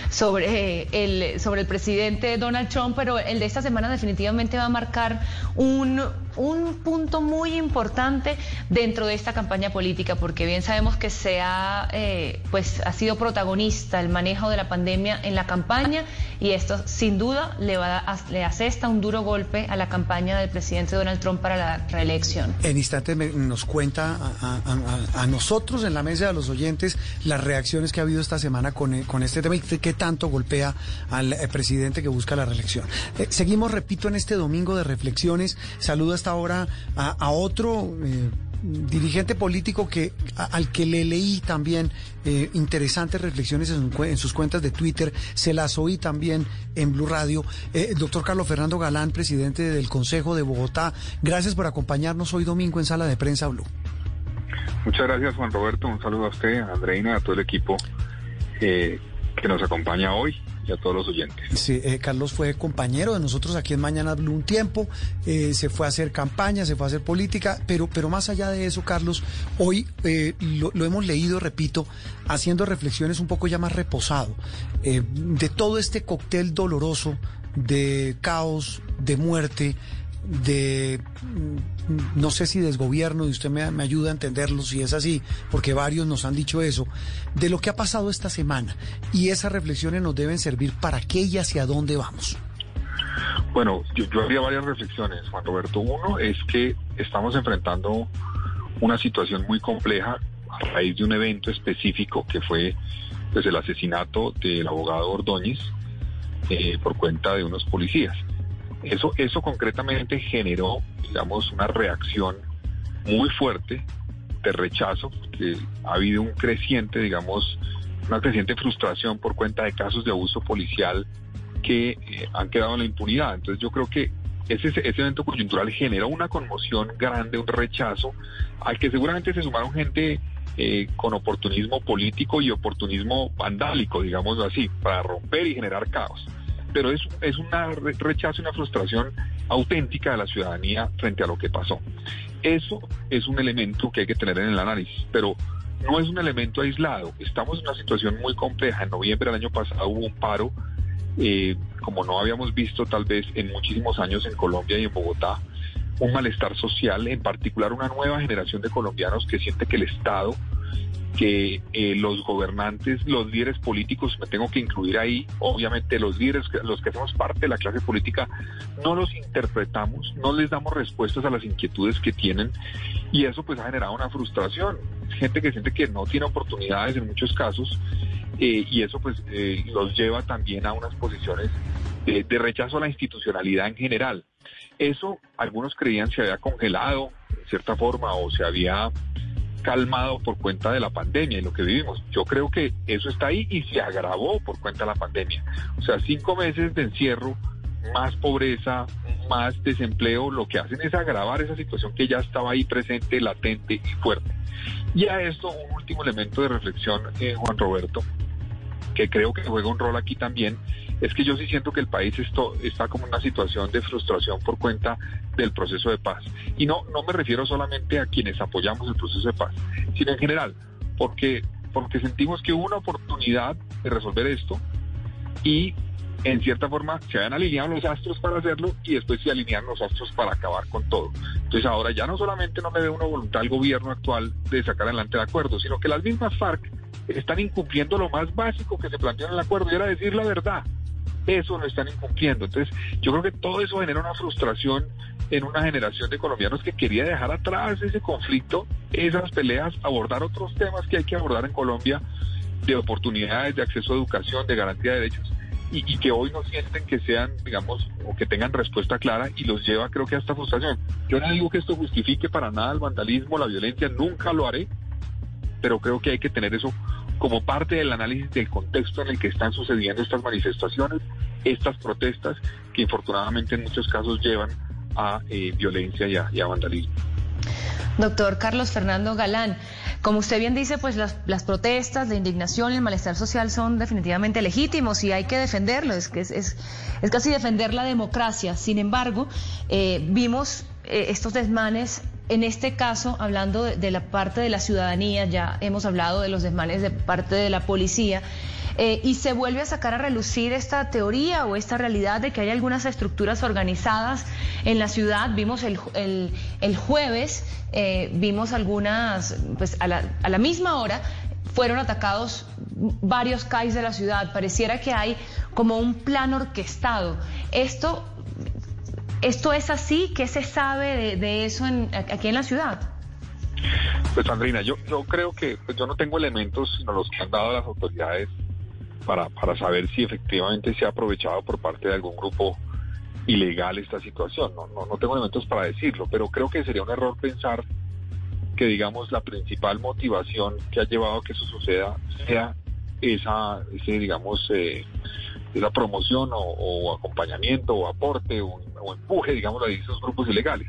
sobre, el, sobre el presidente Donald Trump, pero el de esta semana definitivamente va a marcar un, un punto muy importante dentro de esta campaña política, porque bien sabemos que se ha, eh, pues, ha sido protagonista el manejo de la pandemia en la campaña y esto sin duda le, va a, le asesta un duro golpe a la campaña del presidente Donald Trump para la reelección. En instantes nos cuenta a, nosotros en la mesa de los oyentes las reacciones que ha habido esta semana con, eh, con este tema y qué tanto golpea al eh, presidente que busca la reelección. Seguimos, repito, en este domingo de reflexiones. Saludo hasta ahora a, otro dirigente político que al que le leí también eh, interesantes reflexiones en, sus cuentas de Twitter, se las oí también en Blue Radio. Eh, doctor Carlos Fernando Galán, presidente del Consejo de Bogotá, gracias por acompañarnos hoy domingo en Sala de Prensa Blue. Muchas gracias Juan Roberto, un saludo a usted, a Andreina, a todo el equipo eh, que nos acompaña hoy a todos los oyentes. Sí, eh, Carlos fue compañero de nosotros aquí en Mañana Blue un tiempo, eh, se fue a hacer campaña, se fue a hacer política, pero, pero más allá de eso, Carlos, hoy eh, lo, lo, hemos leído, repito, haciendo reflexiones un poco ya más reposado, de todo este cóctel doloroso de caos, de muerte, de no sé si desgobierno, y usted me, ayuda a entenderlo si es así, porque varios nos han dicho eso, de lo que ha pasado esta semana. Y esas reflexiones nos deben servir para qué y hacia dónde vamos. Bueno, yo, yo haría varias reflexiones, Juan Roberto. Uno es que estamos enfrentando una situación muy compleja a raíz de un evento específico que fue pues, el asesinato del abogado Ordóñez eh, por cuenta de unos policías. Eso, eso concretamente generó, digamos, una reacción muy fuerte de rechazo, que ha habido un creciente, digamos, una creciente frustración por cuenta de casos de abuso policial que eh, han quedado en la impunidad. Entonces yo creo que ese, ese evento coyuntural generó una conmoción grande, un rechazo, al que seguramente se sumaron gente eh, con oportunismo político y oportunismo vandálico, digámoslo así, para romper y generar caos pero es, es un rechazo y una frustración auténtica de la ciudadanía frente a lo que pasó. Eso es un elemento que hay que tener en el análisis, pero no es un elemento aislado. Estamos en una situación muy compleja. En noviembre del año pasado hubo un paro, eh, como no habíamos visto tal vez en muchísimos años en Colombia y en Bogotá, un malestar social, en particular una nueva generación de colombianos que siente que el Estado que eh, los gobernantes, los líderes políticos, me tengo que incluir ahí, obviamente los líderes, los que hacemos parte de la clase política, no los interpretamos, no les damos respuestas a las inquietudes que tienen y eso pues ha generado una frustración. Gente que siente que no tiene oportunidades en muchos casos eh, y eso pues eh, los lleva también a unas posiciones de, de rechazo a la institucionalidad en general. Eso algunos creían se había congelado en cierta forma o se había calmado por cuenta de la pandemia y lo que vivimos. Yo creo que eso está ahí y se agravó por cuenta de la pandemia. O sea, cinco meses de encierro, más pobreza, más desempleo, lo que hacen es agravar esa situación que ya estaba ahí presente, latente y fuerte. Y a esto un último elemento de reflexión, eh, Juan Roberto, que creo que juega un rol aquí también, es que yo sí siento que el país esto, está como una situación de frustración por cuenta del proceso de paz. Y no, no me refiero solamente a quienes apoyamos el proceso de paz, sino en general, porque, porque sentimos que hubo una oportunidad de resolver esto y en cierta forma se habían alineado los astros para hacerlo y después se alinean los astros para acabar con todo. Entonces ahora ya no solamente no me ve una voluntad al gobierno actual de sacar adelante el acuerdo, sino que las mismas FARC están incumpliendo lo más básico que se planteó en el acuerdo y era decir la verdad eso lo están incumpliendo. Entonces, yo creo que todo eso genera una frustración en una generación de colombianos que quería dejar atrás ese conflicto, esas peleas, abordar otros temas que hay que abordar en Colombia, de oportunidades, de acceso a educación, de garantía de derechos, y, que hoy no sienten que sean, digamos, o que tengan respuesta clara y los lleva, creo que, a esta frustración. Yo no digo que esto justifique para nada el vandalismo, la violencia, nunca lo haré, pero creo que hay que tener eso como parte del análisis del contexto en el que están sucediendo estas manifestaciones, estas protestas, que infortunadamente en muchos casos llevan a eh, violencia y a, vandalismo. Doctor Carlos Fernando Galán, como usted bien dice, pues las, protestas, la indignación y el malestar social son definitivamente legítimos y hay que defenderlo, es, es, es, es casi defender la democracia. Sin embargo, eh, vimos eh, estos desmanes en este caso, hablando de, la parte de la ciudadanía, ya hemos hablado de los desmanes de parte de la policía, eh, y se vuelve a sacar a relucir esta teoría o esta realidad de que hay algunas estructuras organizadas en la ciudad. Vimos el, el, jueves, eh, vimos algunas, pues a la, a la misma hora, fueron atacados varios CAIs de la ciudad. Pareciera que hay como un plan orquestado. Esto ¿Esto es así? ¿Qué se sabe de, eso aquí en la ciudad? Pues Sandrina, yo, yo creo que pues, yo no tengo elementos sino los que han dado las autoridades para, para saber si efectivamente se ha aprovechado por parte de algún grupo ilegal esta situación. No, no, no tengo elementos para decirlo, pero creo que sería un error pensar que digamos la principal motivación que ha llevado a que eso suceda sea esa, ese digamos eh, esa promoción o, acompañamiento o aporte o, empuje, digamos, a esos grupos ilegales.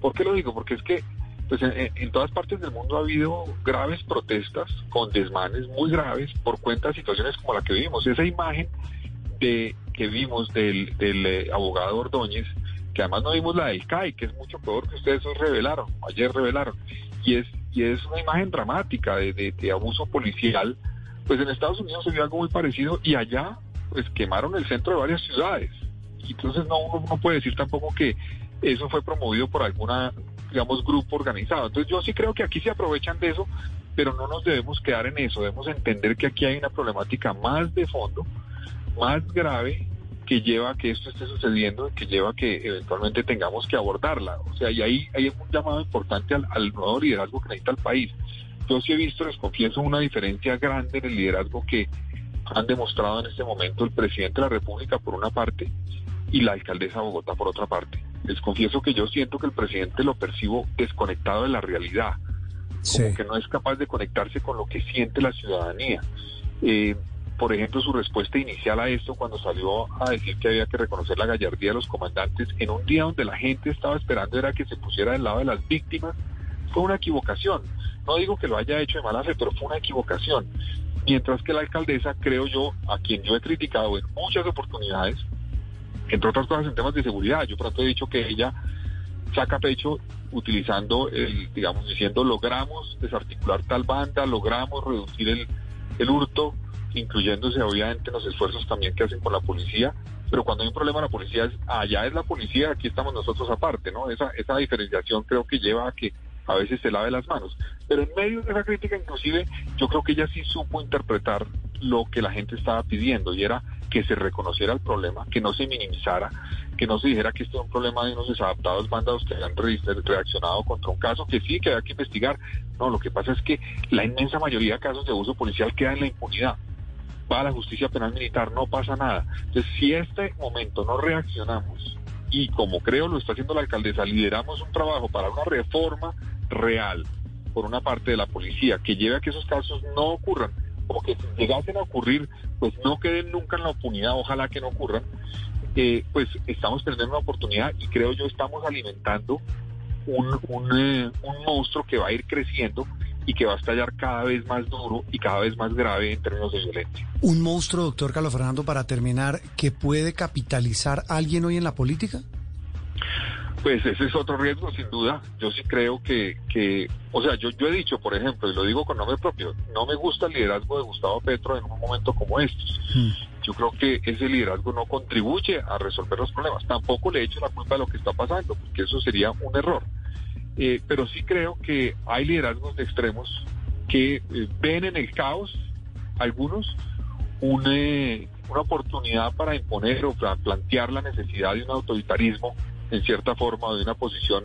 ¿Por qué lo digo? Porque es que pues en, todas partes del mundo ha habido graves protestas con desmanes muy graves por cuenta de situaciones como la que vivimos. Esa imagen de que vimos del, del eh, abogado Ordóñez, que además no vimos la del CAI, que es mucho peor que ustedes hoy revelaron, ayer revelaron, y es, y es una imagen dramática de, de abuso policial, pues en Estados Unidos se vio algo muy parecido y allá pues quemaron el centro de varias ciudades. Entonces no, uno no puede decir tampoco que eso fue promovido por alguna, digamos, grupo organizado. Entonces yo sí creo que aquí se aprovechan de eso, pero no nos debemos quedar en eso, debemos entender que aquí hay una problemática más de fondo, más grave, que lleva a que esto esté sucediendo, que lleva a que eventualmente tengamos que abordarla. O sea, y ahí hay un llamado importante al, al nuevo liderazgo que necesita el país. Yo sí he visto, les confieso, una diferencia grande en el liderazgo que han demostrado en este momento el presidente de la República por una parte y la alcaldesa de Bogotá por otra parte. Les confieso que yo siento que el presidente lo percibo desconectado de la realidad, como que no es capaz de conectarse con lo que siente la ciudadanía. Eh, por ejemplo, su respuesta inicial a esto cuando salió a decir que había que reconocer la gallardía de los comandantes en un día donde la gente estaba esperando era que se pusiera del lado de las víctimas, fue una equivocación. No digo que lo haya hecho de mala fe, pero fue una equivocación. Mientras que la alcaldesa, creo yo, a quien yo he criticado en muchas oportunidades, entre otras cosas en temas de seguridad, yo pronto he dicho que ella saca pecho utilizando, el, digamos, diciendo logramos desarticular tal banda, logramos reducir el, el hurto, incluyéndose obviamente los esfuerzos también que hacen con la policía, pero cuando hay un problema la policía es, allá es la policía, aquí estamos nosotros aparte, ¿no? Esa, esa diferenciación creo que lleva a que a veces se lave las manos. Pero en medio de esa crítica, inclusive, yo creo que ella sí supo interpretar lo que la gente estaba pidiendo y era que se reconociera el problema, que no se minimizara, que no se dijera que esto es un problema de unos desadaptados bandados que han reaccionado contra un caso que sí, que hay que investigar. No, lo que pasa es que la inmensa mayoría de casos de abuso policial queda en la impunidad. Va a la justicia penal militar, no pasa nada. Entonces, si este momento no reaccionamos y como creo lo está haciendo la alcaldesa, lideramos un trabajo para una reforma real por una parte de la policía que lleve a que esos casos no ocurran o que si llegasen a ocurrir, pues no queden nunca en la impunidad, ojalá que no ocurran, eh, pues estamos perdiendo una oportunidad y creo yo estamos alimentando un, un, eh, monstruo que va a ir creciendo y que va a estallar cada vez más duro y cada vez más grave en términos de violencia. Un monstruo, doctor Carlos Fernando, para terminar, que puede capitalizar a alguien hoy en la política? Pues ese es otro riesgo, sin duda. Yo sí creo que, que o sea, yo, yo he dicho, por ejemplo, y lo digo con nombre propio, no me gusta el liderazgo de Gustavo Petro en un momento como estos. Hmm. Yo creo que ese liderazgo no contribuye a resolver los problemas. Tampoco le echo la culpa de lo que está pasando, porque eso sería un error. Eh, pero sí creo que hay liderazgos de extremos que eh, ven en el caos, algunos, una, una oportunidad para imponer o para plantear la necesidad de un autoritarismo en cierta forma, de una posición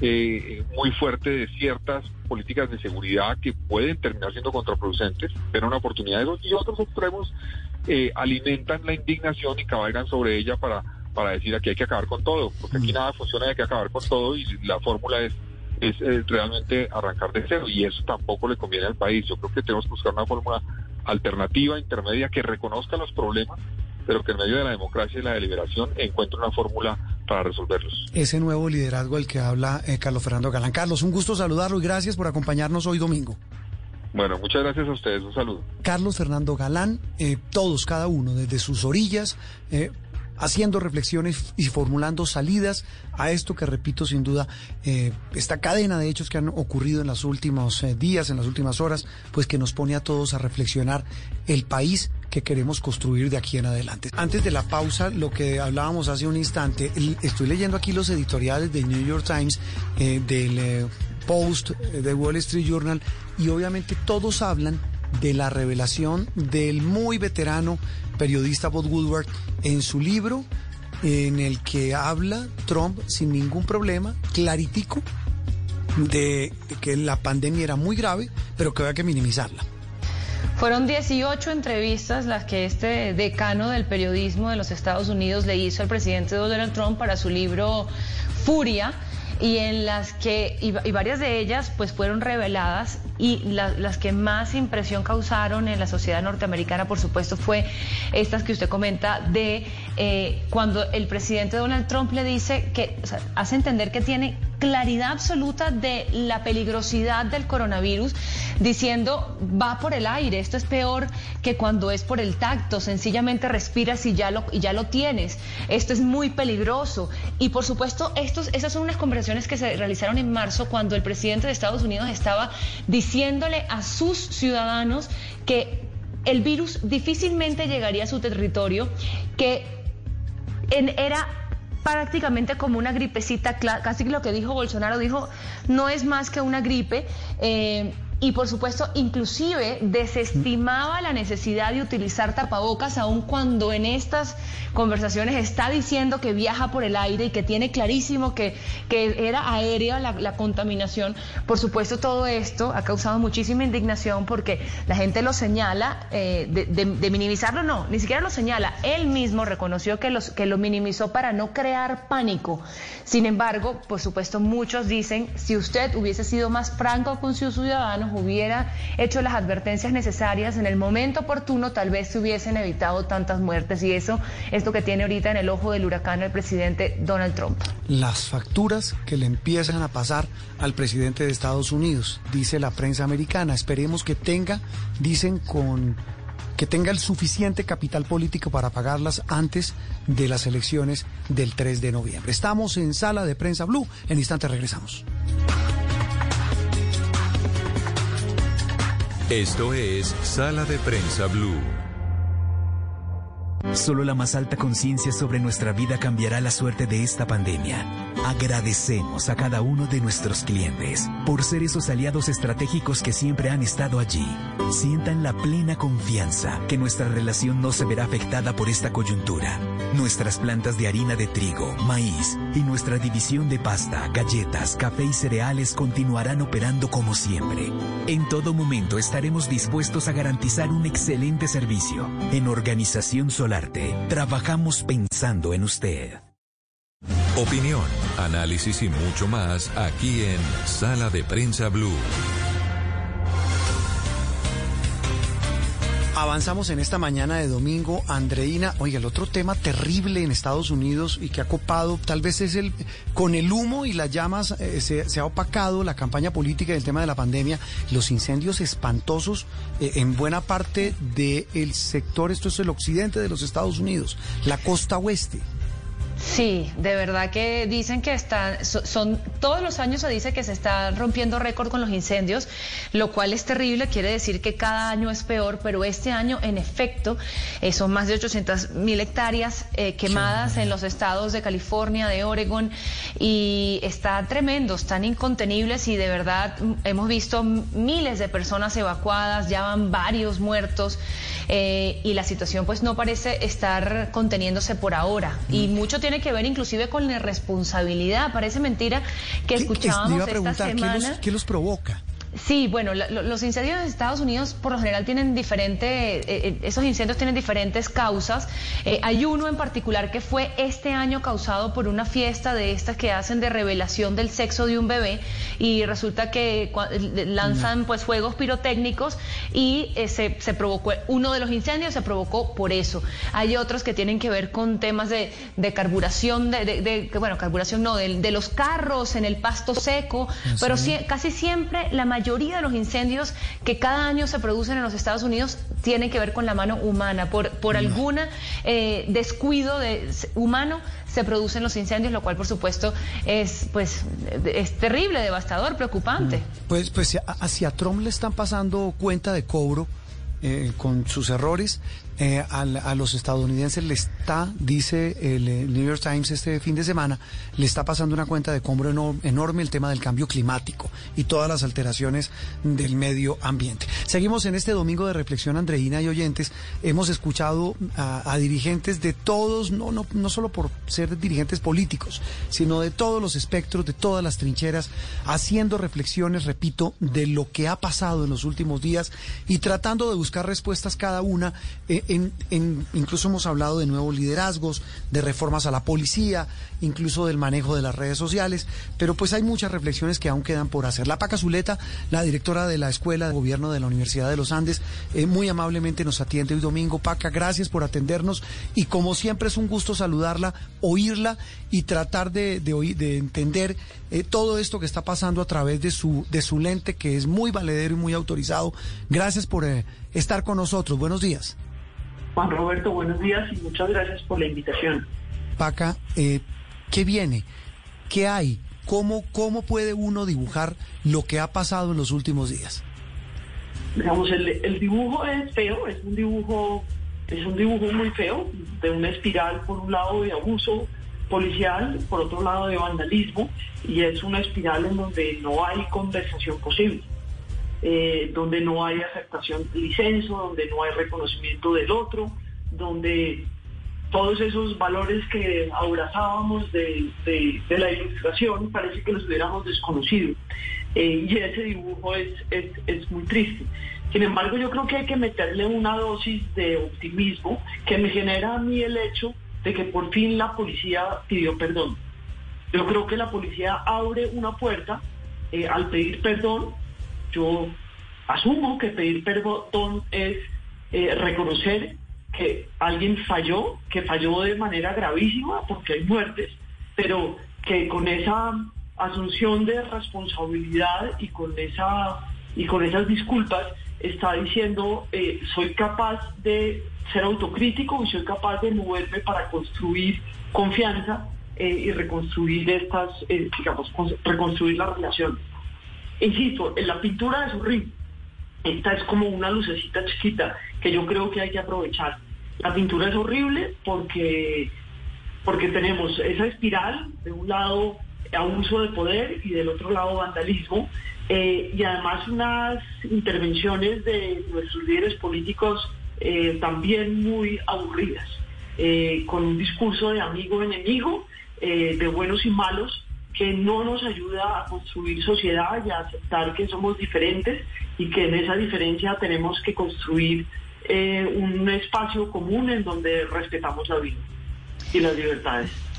eh, muy fuerte de ciertas políticas de seguridad que pueden terminar siendo contraproducentes, pero una oportunidad de eso, y otros extremos eh, alimentan la indignación y cabalgan sobre ella para, para decir aquí hay que acabar con todo, porque aquí mm. nada funciona, hay que acabar con todo y la fórmula es es realmente arrancar de cero y eso tampoco le conviene al país. Yo creo que tenemos que buscar una fórmula alternativa, intermedia, que reconozca los problemas, pero que en medio de la democracia y la deliberación encuentre una fórmula para resolverlos. Ese nuevo liderazgo del que habla eh, Carlos Fernando Galán. Carlos, un gusto saludarlo y gracias por acompañarnos hoy domingo. Bueno, muchas gracias a ustedes, un saludo. Carlos Fernando Galán, eh, todos, cada uno, desde sus orillas, eh, haciendo reflexiones y formulando salidas a esto que, repito, sin duda, eh, esta cadena de hechos que han ocurrido en los últimos días, en las últimas horas, pues que nos pone a todos a reflexionar el país que queremos construir de aquí en adelante. Antes de la pausa, lo que hablábamos hace un instante, estoy leyendo aquí los editoriales del New York Times, eh, del Post, del Wall Street Journal, y obviamente todos hablan de la revelación del muy veterano periodista Bob Woodward en su libro en el que habla Trump sin ningún problema, claritico, de, que la pandemia era muy grave, pero que había que minimizarla. Fueron 18 entrevistas las que este decano del periodismo de los Estados Unidos le hizo al presidente Donald Trump para su libro Furia y en las que, y, varias de ellas pues fueron reveladas y las que más impresión causaron en la sociedad norteamericana, por supuesto, fue estas que usted comenta de eh, cuando el presidente Donald Trump le dice que hace entender que tiene claridad absoluta de la peligrosidad del coronavirus, diciendo va por el aire, esto es peor que cuando es por el tacto, sencillamente respiras y ya lo, y ya lo tienes, esto es muy peligroso. Y por supuesto, estos, esas son unas conversaciones que se realizaron en marzo cuando el presidente de Estados Unidos estaba diciéndole a sus ciudadanos que el virus difícilmente llegaría a su territorio, que era prácticamente como una gripecita, casi lo que dijo Bolsonaro, dijo, no es más que una gripe. Eh, y por supuesto inclusive desestimaba la necesidad de utilizar tapabocas aun cuando en estas conversaciones está diciendo que viaja por el aire y que tiene clarísimo que, que era aérea la, contaminación. Por supuesto todo esto ha causado muchísima indignación porque la gente lo señala, eh, de, minimizarlo no, ni siquiera lo señala, él mismo reconoció que, los, que lo minimizó para no crear pánico. Sin embargo, por supuesto muchos dicen, si usted hubiese sido más franco con sus ciudadanos, hubiera hecho las advertencias necesarias en el momento oportuno, tal vez se hubiesen evitado tantas muertes. Y eso es lo que tiene ahorita en el ojo del huracán el presidente Donald Trump. Las facturas que le empiezan a pasar al presidente de Estados Unidos, dice la prensa americana. Esperemos que tenga, dicen con que tenga el suficiente capital político para pagarlas antes de las elecciones del 3 de noviembre. Estamos en sala de prensa Blue. En instante regresamos. Esto es Sala de Prensa Blue. Solo la más alta conciencia sobre nuestra vida cambiará la suerte de esta pandemia. Agradecemos a cada uno de nuestros clientes por ser esos aliados estratégicos que siempre han estado allí. Sientan la plena confianza que nuestra relación no se verá afectada por esta coyuntura. Nuestras plantas de harina de trigo, maíz y nuestra división de pasta, galletas, café y cereales continuarán operando como siempre. En todo momento estaremos dispuestos a garantizar un excelente servicio. En Organización Trabajamos pensando en usted. Opinión, análisis y mucho más aquí en Sala de Prensa Blue. Avanzamos en esta mañana de domingo. Andreina, oiga, el otro tema terrible en Estados Unidos y que ha copado, tal vez es el, con el humo y las llamas eh, se, ha opacado la campaña política del tema de la pandemia, los incendios espantosos eh, en buena parte del sector, esto es el occidente de los Estados Unidos, la costa oeste. Sí, de verdad que dicen que están, son, todos los años se dice que se está rompiendo récord con los incendios, lo cual es terrible, quiere decir que cada año es peor, pero este año en efecto eh, son más de 800 mil hectáreas eh, quemadas en los estados de California, de Oregon, y está tremendo, están incontenibles y de verdad hemos visto miles de personas evacuadas, ya van varios muertos eh, y la situación pues no parece estar conteniéndose por ahora y mm. mucho tiene que ver inclusive con la responsabilidad. Parece mentira que escuchábamos esta semana. ¿Qué los provoca? Sí, bueno, los incendios en Estados Unidos por lo general tienen diferentes, eh, eh, esos incendios tienen diferentes causas. Eh, hay uno en particular que fue este año causado por una fiesta de estas que hacen de revelación del sexo de un bebé y resulta que lanzan pues fuegos pirotécnicos y se, se, provocó, uno de los incendios se provocó por eso. Hay otros que tienen que ver con temas de, de carburación, de, de, bueno, carburación no, de, los carros en el pasto seco, pero casi siempre la mayoría mayoría de los incendios que cada año se producen en los Estados Unidos tienen que ver con la mano humana. Por, por algún eh, descuido de, humano se producen los incendios, lo cual por supuesto es pues es terrible, devastador, preocupante. Pues, pues hacia Trump le están pasando cuenta de cobro eh, con sus errores eh, a, los estadounidenses le está, dice el, New York Times este fin de semana, le está pasando una cuenta de compro enorme el tema del cambio climático y todas las alteraciones del medio ambiente. Seguimos en este domingo de reflexión, Andreina y oyentes. Hemos escuchado a, dirigentes de todos, no, no, no solo por ser dirigentes políticos, sino de todos los espectros, de todas las trincheras, haciendo reflexiones, repito, de lo que ha pasado en los últimos días y tratando de buscar respuestas cada una. Eh, Eh, incluso hemos hablado de nuevos liderazgos, de reformas a la policía, incluso del manejo de las redes sociales, pero pues hay muchas reflexiones que aún quedan por hacer. La Paca Zuleta, la directora de la Escuela de Gobierno de la Universidad de los Andes, eh, muy amablemente nos atiende hoy domingo. Paca, gracias por atendernos y como siempre es un gusto saludarla, oírla y tratar de, entender eh, todo esto que está pasando a través de su, de su lente, que es muy valedero y muy autorizado. Gracias por eh, estar con nosotros. Buenos días. Juan Roberto, buenos días y muchas gracias por la invitación. Paca, eh, ¿qué viene? ¿Qué hay? ¿Cómo, ¿Cómo puede uno dibujar lo que ha pasado en los últimos días? Digamos, el, el dibujo es feo, es un dibujo, es un dibujo muy feo, de una espiral por un lado de abuso policial, por otro lado de vandalismo, y es una espiral en donde no hay conversación posible, eh, donde no hay aceptación del licencio, donde no hay reconocimiento del otro, donde todos esos valores que abrazábamos de, de- de la ilustración parece que los hubiéramos desconocido. Eh, y ese dibujo es, es, es muy triste. Sin embargo, yo creo que hay que meterle una dosis de optimismo que me genera a mí el hecho de que por fin la policía pidió perdón. Yo creo que la policía abre una puerta eh, al pedir perdón. Yo asumo que pedir perdón es eh, reconocer que alguien falló, que falló de manera gravísima porque hay muertes, pero que con esa asunción de responsabilidad y con esa y con esas disculpas está diciendo eh, soy capaz de ser autocrítico y soy capaz de moverme para construir confianza eh, y reconstruir estas digamos con- reconstruir la relación insisto en la pintura es horrible esta es como una lucecita chiquita que yo creo que hay que aprovechar. La pintura es horrible porque, porque tenemos esa espiral, de un lado abuso de poder y del otro lado vandalismo, eh, y además unas intervenciones de nuestros líderes políticos eh, también muy aburridas, eh, con un discurso de amigo-enemigo, de buenos y malos, que no nos ayuda a construir sociedad y a aceptar que somos diferentes y que en esa diferencia tenemos que construir eh, un espacio común en donde respetamos la vida y las libertades.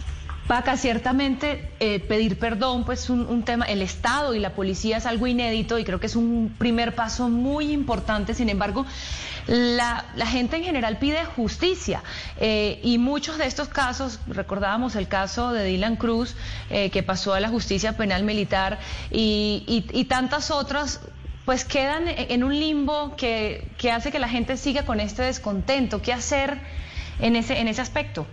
Paca, ciertamente eh, pedir perdón, pues un, un tema, el Estado y la policía es algo inédito y creo que es un primer paso muy importante. Sin embargo, la, la gente en general pide justicia eh, y muchos de estos casos, recordábamos el caso de Dylan Cruz, eh, que pasó a la justicia penal militar y, y- y tantas otras pues quedan en un limbo que, que hace que la gente siga con este descontento. ¿Qué hacer en ese, en ese aspecto?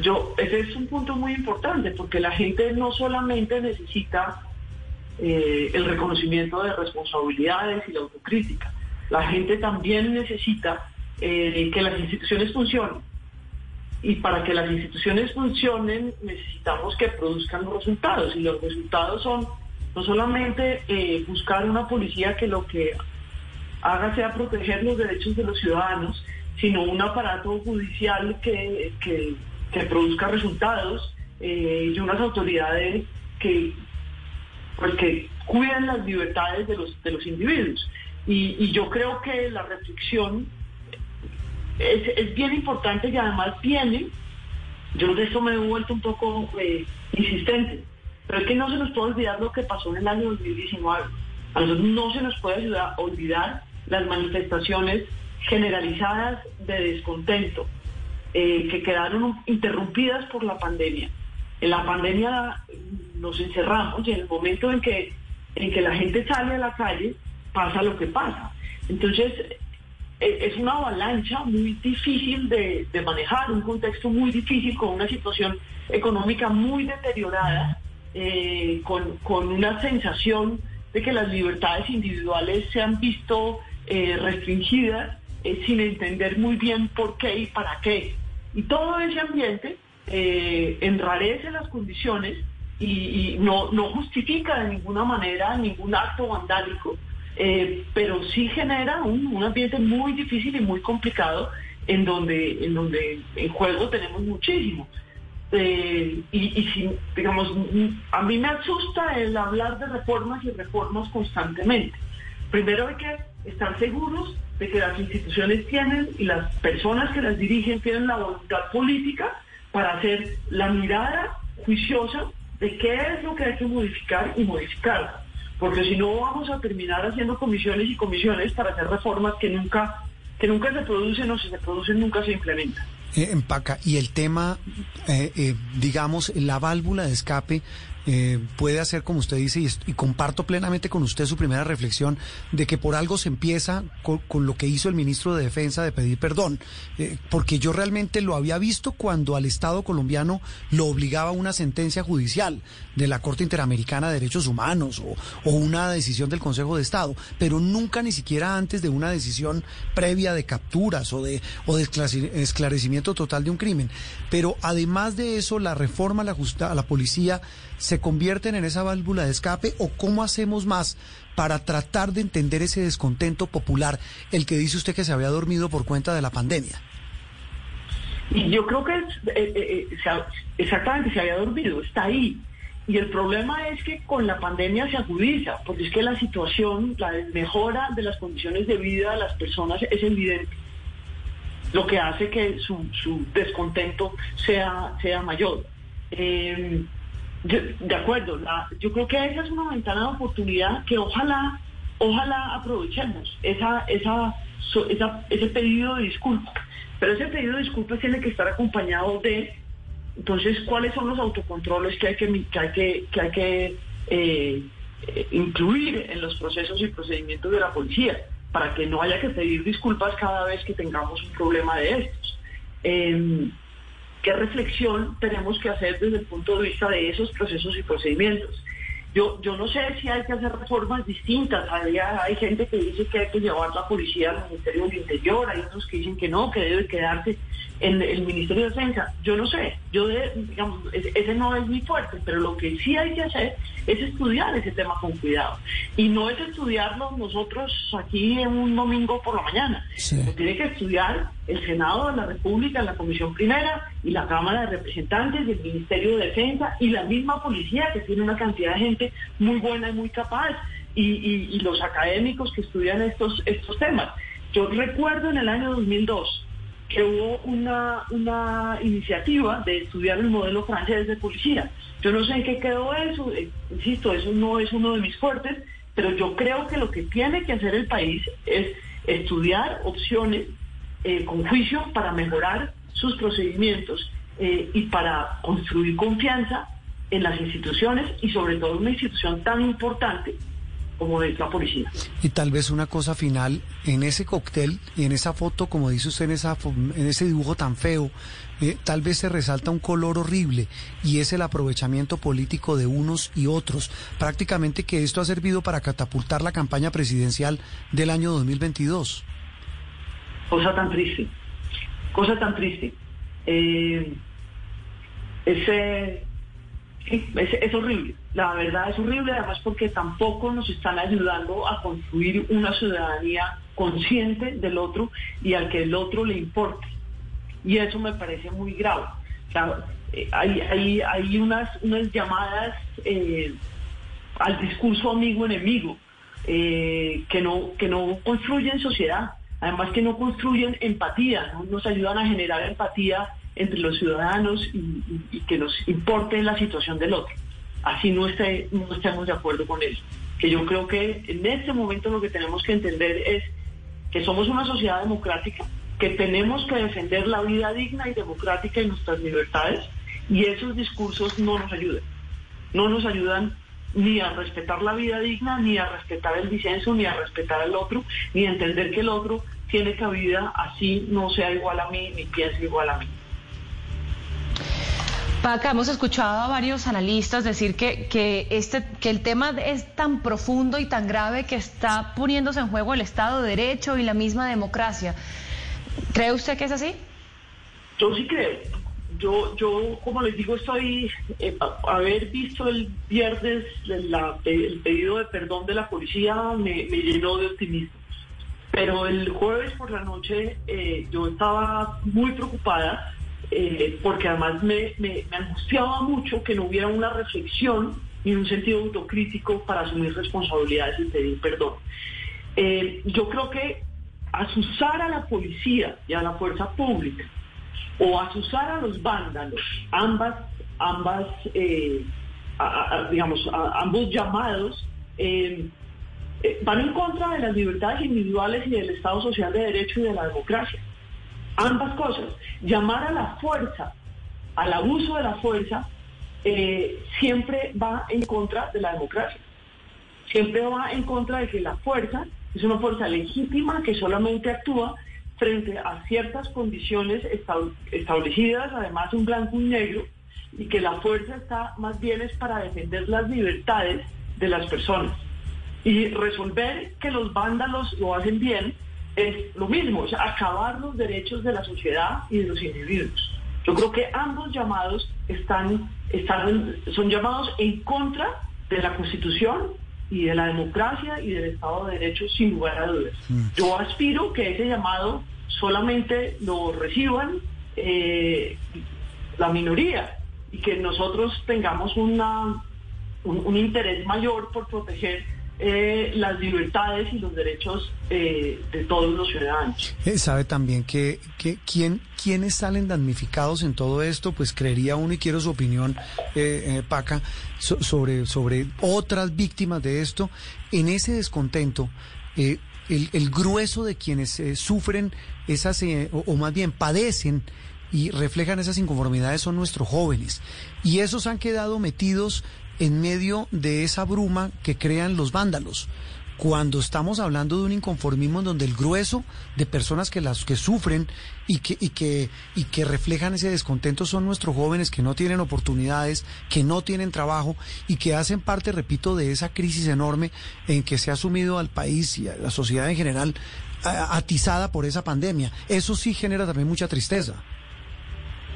Yo, ese es un punto muy importante porque la gente no solamente necesita eh, el reconocimiento de responsabilidades y la autocrítica, la gente también necesita eh, que las instituciones funcionen. Y para que las instituciones funcionen necesitamos que produzcan resultados. Y los resultados son no solamente eh, buscar una policía que lo que haga sea proteger los derechos de los ciudadanos, sino un aparato judicial que- que produzca resultados eh, y unas autoridades que, pues, que cuiden las libertades de los, de los individuos. Y, yo creo que la reflexión es, es bien importante y además viene, yo de esto me he vuelto un poco eh, insistente, pero es que no se nos puede olvidar lo que pasó en el año 2019. A nosotros no se nos puede ayudar, olvidar las manifestaciones generalizadas de descontento eh, que quedaron interrumpidas por la pandemia. En la pandemia nos encerramos y en el momento en que, en que la gente sale a la calle pasa lo que pasa. Entonces, eh, es una avalancha muy difícil de, de manejar, un contexto muy difícil con una situación económica muy deteriorada, eh, con, con una sensación de que las libertades individuales se han visto eh, restringidas sin entender muy bien por qué y para qué. Y todo ese ambiente eh, enrarece las condiciones y, no, no justifica de ninguna manera ningún acto vandálico, eh, pero sí genera un, un ambiente muy difícil y muy complicado en donde, en donde en juego tenemos muchísimo. Eh, y, digamos, a mí me asusta el hablar de reformas y reformas constantemente, Primero hay que estar seguros de que las instituciones tienen y las personas que las dirigen tienen la voluntad política para hacer la mirada juiciosa de qué es lo que hay que modificar y modificar. Porque si no vamos a terminar haciendo comisiones y comisiones para hacer reformas que nunca, que nunca se producen o si se producen nunca se implementan. Eh, empaca. Y el tema, eh, eh, digamos, la válvula de escape eh, puede hacer, como usted dice, y, comparto plenamente con usted su primera reflexión, de que por algo se empieza con, lo que hizo el ministro de Defensa de pedir perdón, eh, porque yo realmente lo había visto cuando al Estado colombiano lo obligaba una sentencia judicial de la Corte Interamericana de Derechos Humanos o, una decisión del Consejo de Estado, pero nunca ni siquiera antes de una decisión previa de capturas o de, o de esclarecimiento total de un crimen. Pero además de eso, la reforma a la, a la policía se convierten en esa válvula de escape o cómo hacemos más para tratar de entender ese descontento popular, el que dice usted que se había dormido por cuenta de la pandemia? Yo creo que eh, eh, eh, exactamente se había dormido, está ahí. Y el problema es que con la pandemia se agudiza, porque es que la situación, la mejora de las condiciones de vida de las personas es evidente, lo que hace que su, descontento sea, sea mayor de acuerdo, yo creo que esa es una ventana de oportunidad que ojalá, ojalá aprovechemos, esa, esa, ese pedido de disculpas. Pero ese pedido de disculpas tiene que estar acompañado de, entonces, cuáles son los autocontroles que hay que, que hay que, que eh, incluir en los procesos y procedimientos de la policía, para que no haya que pedir disculpas cada vez que tengamos un problema de estos. Em, qué reflexión tenemos que hacer desde el punto de vista de esos procesos y procedimientos. Yo, yo no sé si hay que hacer reformas distintas. Hay, hay gente que dice que hay que llevar la policía al Ministerio del Interior, hay otros que dicen que no, que debe quedarse en el Ministerio de Defensa. Yo no sé, yo digamos, ese no es mi fuerte, pero lo que sí hay que hacer es estudiar ese tema con cuidado. Y no es estudiarlo nosotros aquí en un domingo por la mañana. Lo tiene que estudiar el Senado de la República, la Comisión Primera y la Cámara de Representantes y el Ministerio de Defensa y la misma policía que tiene una cantidad de gente muy buena y muy capaz y, los académicos que estudian estos, estos temas. Yo recuerdo en el año 2002 que hubo una, una iniciativa de estudiar el modelo francés de policía. Yo no sé en qué quedó eso, eh, insisto, eso no es uno de mis fuertes, pero yo creo que lo que tiene que hacer el país es estudiar opciones eh, con juicio para mejorar sus procedimientos eh, y para construir confianza en las instituciones y sobre todo una institución tan importante como de la policía. Y tal vez una cosa final, en ese cóctel y en esa foto, como dice usted, en, esa, en ese dibujo tan feo, eh, tal vez se resalta un color horrible y es el aprovechamiento político de unos y otros. Prácticamente que esto ha servido para catapultar la campaña presidencial del año 2022. Cosa tan triste, cosa tan triste. Eh, ese es, horrible, la verdad es horrible, además porque tampoco nos están ayudando a construir una ciudadanía consciente del otro y al que el otro le importe. Y eso me parece muy grave. Eh, hay, hay, unas, unas llamadas eh, al discurso amigo-enemigo eh, que, no, que no construyen sociedad, además que no construyen empatía, no nos ayudan a generar empatía entre los ciudadanos y, que nos importe la situación del otro. Así no, estemos de acuerdo con eso. Que yo creo que en este momento lo que tenemos que entender es que somos una sociedad democrática, que tenemos que defender la vida digna y democrática y nuestras libertades, y esos discursos no nos ayudan. No nos ayudan ni a respetar la vida digna, ni a respetar el disenso, ni a respetar al otro, ni a entender que el otro tiene cabida así no sea igual a mí, ni piense igual a mí. Paca, hemos escuchado a varios analistas decir que, que, este, que el tema es tan profundo y tan grave que está poniéndose en juego el Estado de Derecho y la misma democracia. ¿Cree usted que es así? Yo sí creo. Yo, yo como les digo, estoy, eh, haber visto el viernes el pedido de perdón de la policía me, llenó de optimismo. Pero el jueves por la noche eh, yo estaba muy preocupada eh, porque además me, angustiaba mucho que no hubiera una reflexión ni un sentido autocrítico para asumir responsabilidades y pedir perdón. Eh, yo creo que asusar a la policía y a la fuerza pública o asusar a los vándalos, ambas, ambas, eh, digamos, ambos llamados, van en contra de las libertades individuales y del Estado Social de Derecho y de la democracia. Ambas cosas. Llamar a la fuerza, al abuso de la fuerza, siempre va en contra de la democracia. Siempre va en contra de que la fuerza es una fuerza legítima que solamente actúa frente a ciertas condiciones establecidas, además un blanco y un negro, y que la fuerza está más bien es para defender las libertades de las personas. Y resolver que los vándalos lo hacen bien es lo mismo, es acabar los derechos de la sociedad y de los individuos. Yo creo que ambos llamados están, están son llamados en contra de la Constitución y de la democracia y del Estado de Derecho sin lugar a dudas. Mm. Yo aspiro que ese llamado solamente lo reciban eh, la minoría y que nosotros tengamos una, un interés mayor por proteger eh, las libertades y los derechos eh, de todos los ciudadanos. Eh, sabe también que, que quién, quiénes salen damnificados en todo esto, pues creería uno y quiero su opinión, Paca, sobre, sobre otras víctimas de esto. En ese descontento, el, el, grueso de quienes sufren esas, o, o más bien padecen y reflejan esas inconformidades son nuestros jóvenes. Y esos han quedado metidos en medio de esa bruma que crean los vándalos. Cuando estamos hablando de un inconformismo en donde el grueso de personas que las que sufren y que, y que, y que reflejan ese descontento son nuestros jóvenes que no tienen oportunidades, que no tienen trabajo y que hacen parte, repito, de esa crisis enorme en que se ha sumido al país y a la sociedad en general atizada por esa pandemia. Eso sí genera también mucha tristeza.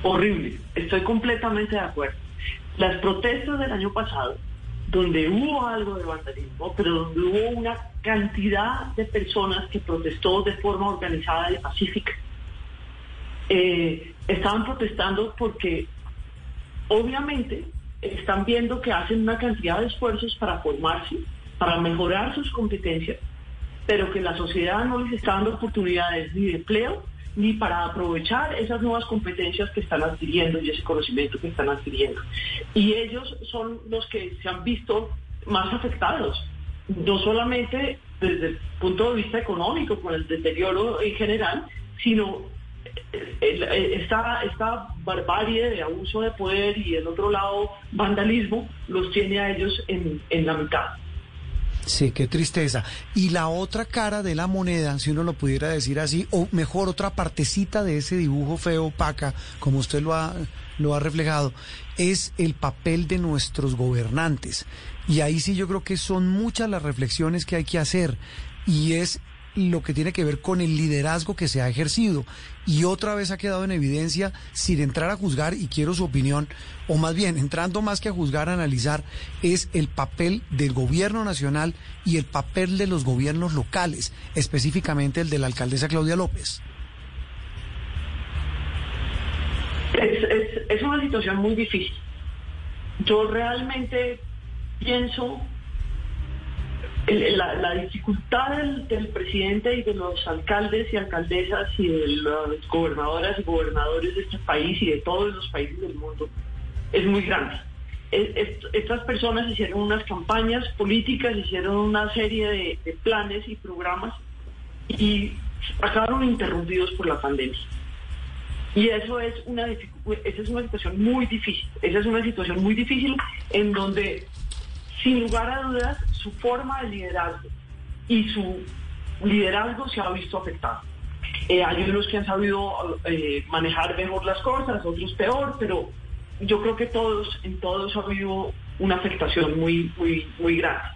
Horrible, estoy completamente de acuerdo las protestas del año pasado, donde hubo algo de vandalismo, pero donde hubo una cantidad de personas que protestó de forma organizada y pacífica, eh, estaban protestando porque obviamente están viendo que hacen una cantidad de esfuerzos para formarse, para mejorar sus competencias, pero que la sociedad no les está dando oportunidades ni de empleo ni para aprovechar esas nuevas competencias que están adquiriendo y ese conocimiento que están adquiriendo. Y ellos son los que se han visto más afectados, no solamente desde el punto de vista económico, con el deterioro en general, sino eh, eh, esta, esta barbarie de abuso de poder y el otro lado vandalismo los tiene a ellos en, en la mitad. Sí, qué tristeza. Y la otra cara de la moneda, si uno lo pudiera decir así, o mejor otra partecita de ese dibujo feo, opaca, como usted lo ha, lo ha reflejado, es el papel de nuestros gobernantes. Y ahí sí yo creo que son muchas las reflexiones que hay que hacer. Y es lo que tiene que ver con el liderazgo que se ha ejercido. Y otra vez ha quedado en evidencia, sin entrar a juzgar, y quiero su opinión, o más bien, entrando más que a juzgar, a analizar, es el papel del gobierno nacional y el papel de los gobiernos locales, específicamente el de la alcaldesa Claudia López. Es, es una situación muy difícil. Yo realmente pienso la, dificultad del, presidente y de los alcaldes y alcaldesas y de las gobernadoras y gobernadores de este país y de todos los países del mundo es muy grande. estas personas hicieron unas campañas políticas, hicieron una serie de, planes y programas y acabaron interrumpidos por la pandemia. Y eso es una, esa es una situación muy difícil. Esa es una situación muy difícil en donde sin lugar a dudas, su forma de liderazgo y su liderazgo se ha visto afectado. Eh, hay unos que han sabido eh, manejar mejor las cosas, otros peor, pero yo creo que todos, en todos ha habido una afectación muy, muy, muy grande.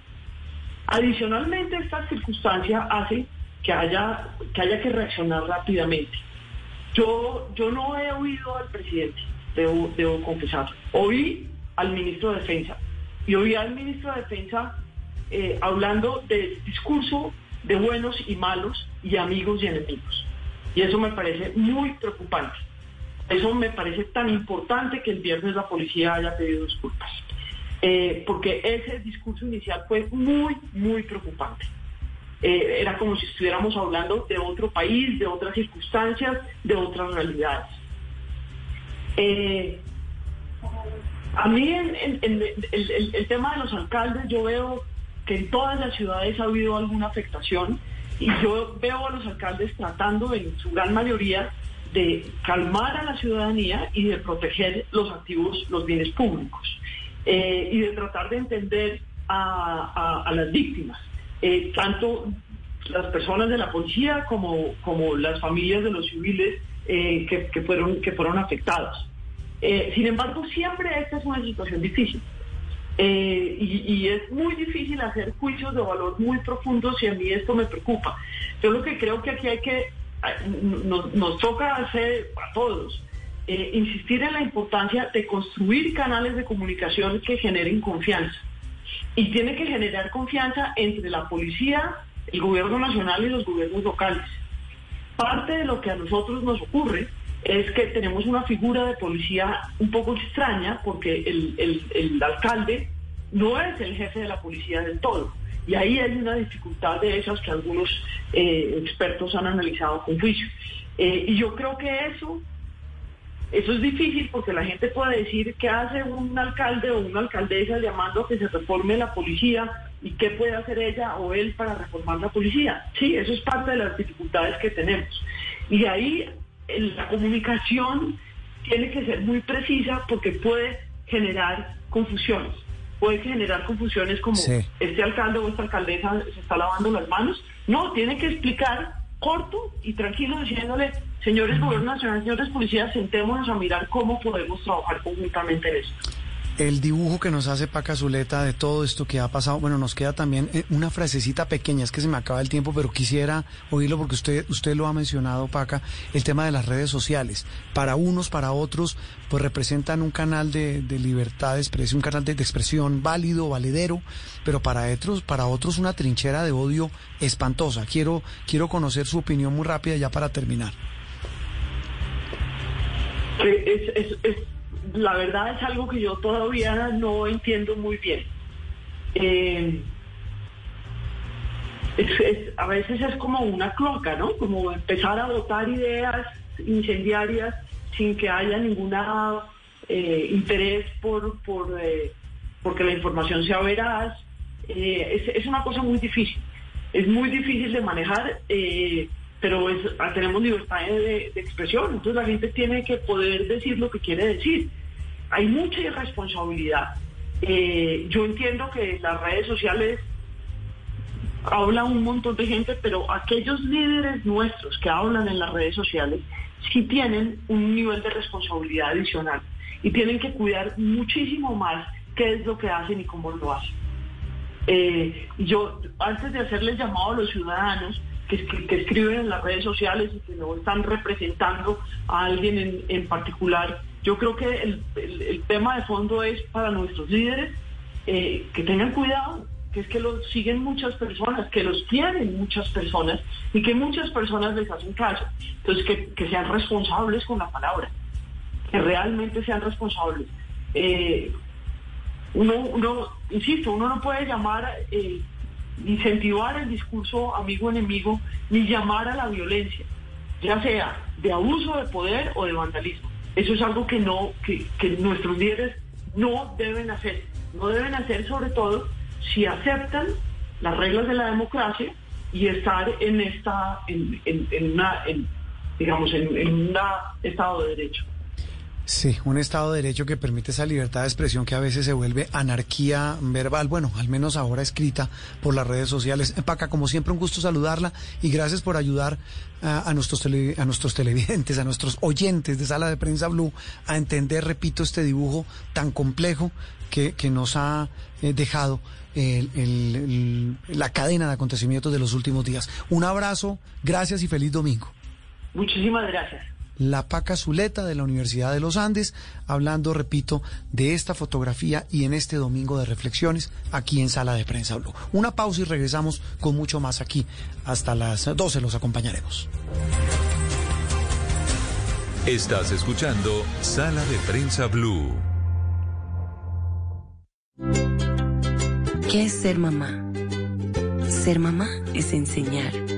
Adicionalmente, esta circunstancia hace que haya que, haya que reaccionar rápidamente. Yo, yo no he oído al presidente, debo, debo confesar. Oí al ministro de Defensa, y oí al ministro de Defensa eh, hablando del discurso de buenos y malos y amigos y enemigos. Y eso me parece muy preocupante. Eso me parece tan importante que el viernes la policía haya pedido disculpas. Eh, porque ese discurso inicial fue muy, muy preocupante. Eh, era como si estuviéramos hablando de otro país, de otras circunstancias, de otras realidades. A mí en, el, tema de los alcaldes yo veo que en todas las ciudades ha habido alguna afectación y yo veo a los alcaldes tratando en su gran mayoría de calmar a la ciudadanía y de proteger los activos, los bienes públicos eh, y de tratar de entender a, las víctimas, eh, tanto las personas de la policía como, como las familias de los civiles eh, que, fueron, que fueron afectados. sin embargo, siempre esta es una situación difícil. Y, es muy difícil hacer juicios de valor muy profundos y a mí esto me preocupa. Yo lo que creo que aquí hay que nos, toca hacer a todos, eh, insistir en la importancia de construir canales de comunicación que generen confianza. Y tiene que generar confianza entre la policía, el gobierno nacional y los gobiernos locales. Parte de lo que a nosotros nos ocurre es que tenemos una figura de policía un poco extraña porque el alcalde no es el jefe de la policía del todo. Y ahí hay una dificultad de esas que algunos eh, expertos han analizado con juicio. Eh, y yo creo que eso, eso es difícil porque la gente puede decir qué hace un alcalde o una alcaldesa llamando a que se reforme la policía y qué puede hacer ella o él para reformar la policía. Sí, eso es parte de las dificultades que tenemos. Y ahí la comunicación tiene que ser muy precisa porque puede generar confusiones. Puede generar confusiones como este alcalde o esta alcaldesa se está lavando las manos. No, tiene que explicar corto y tranquilo diciéndole, señores gobierno nacional, señores policías, sentémonos a mirar cómo podemos trabajar conjuntamente en esto el dibujo que nos hace Paca Zuleta de todo esto que ha pasado. Bueno, nos queda también eh, una frasecita pequeña, es que se me acaba el tiempo, pero quisiera oírlo porque usted, usted lo ha mencionado, Paca, el tema de las redes sociales. Para unos, para otros, pues representan un canal de, libertad de expresión, un canal de, expresión válido, valedero, pero para otros, para otros una trinchera de odio espantosa. Quiero, quiero conocer su opinión muy rápida ya para terminar. es, es la verdad es algo que yo todavía no entiendo muy bien. Eh, a veces es como una cloaca, ¿no? Como empezar a votar ideas incendiarias sin que haya ninguna eh, interés por, por eh, porque la información sea veraz. Es, una cosa muy difícil. Es muy difícil de manejar, pero tenemos libertad de expresión. Entonces la gente tiene que poder decir lo que quiere decir hay mucha irresponsabilidad. Eh, yo entiendo que las redes sociales habla un montón de gente, pero aquellos líderes nuestros que hablan en las redes sociales sí tienen un nivel de responsabilidad adicional y tienen que cuidar muchísimo más qué es lo que hacen y cómo lo hacen. Eh, yo, antes de hacerles llamado a los ciudadanos que, escriben en las redes sociales y que no están representando a alguien en, en particular, yo creo que el, tema de fondo es para nuestros líderes eh, que tengan cuidado, que es que los siguen muchas personas, que los tienen muchas personas y que muchas personas les hacen caso. Entonces, que, sean responsables con la palabra, que realmente sean responsables. Eh, uno, uno, insisto, uno no puede llamar, eh, incentivar el discurso amigo-enemigo, ni llamar a la violencia, ya sea de abuso de poder o de vandalismo. Eso es algo que no, que, nuestros líderes no deben hacer. No deben hacer sobre todo si aceptan las reglas de la democracia y estar en esta, en, en, una, digamos, en, en un estado de derecho. Sí, un Estado de Derecho que permite esa libertad de expresión que a veces se vuelve anarquía verbal, bueno, al menos ahora escrita por las redes sociales. Paca, como siempre, un gusto saludarla y gracias por ayudar a, nuestros, a nuestros televidentes, a nuestros oyentes de Sala de Prensa Blue a entender, repito, este dibujo tan complejo que, que nos ha eh, dejado la cadena de acontecimientos de los últimos días. Un abrazo, gracias y feliz domingo. Muchísimas gracias la Paca Zuleta de la Universidad de los Andes, hablando, repito, de esta fotografía y en este domingo de reflexiones aquí en Sala de Prensa Blue. Una pausa y regresamos con mucho más aquí. Hasta las 12 los acompañaremos. Estás escuchando Sala de Prensa Blue. ¿Qué es ser mamá? Ser mamá es enseñar.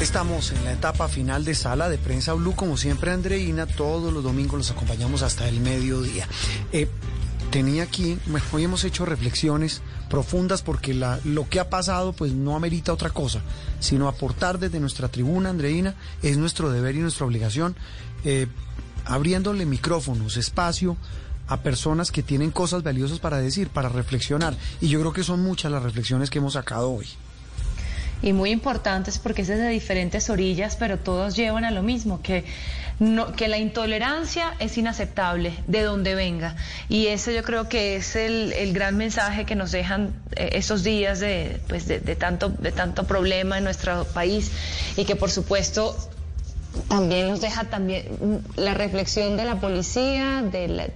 Estamos en la etapa final de Sala de Prensa Blue, como siempre Andreina, todos los domingos los acompañamos hasta el mediodía. Eh, tenía aquí, hoy hemos hecho reflexiones profundas porque la, lo que ha pasado pues no amerita otra cosa, sino aportar desde nuestra tribuna, Andreina, es nuestro deber y nuestra obligación, eh, abriéndole micrófonos, espacio a personas que tienen cosas valiosas para decir, para reflexionar. Y yo creo que son muchas las reflexiones que hemos sacado hoy y muy importantes porque es de diferentes orillas, pero todos llevan a lo mismo, que, no, que la intolerancia es inaceptable de donde venga. Y ese yo creo que es el, el gran mensaje que nos dejan eh, esos días de, pues de, tanto, de tanto problema en nuestro país y que por supuesto también nos deja también la reflexión de la policía, del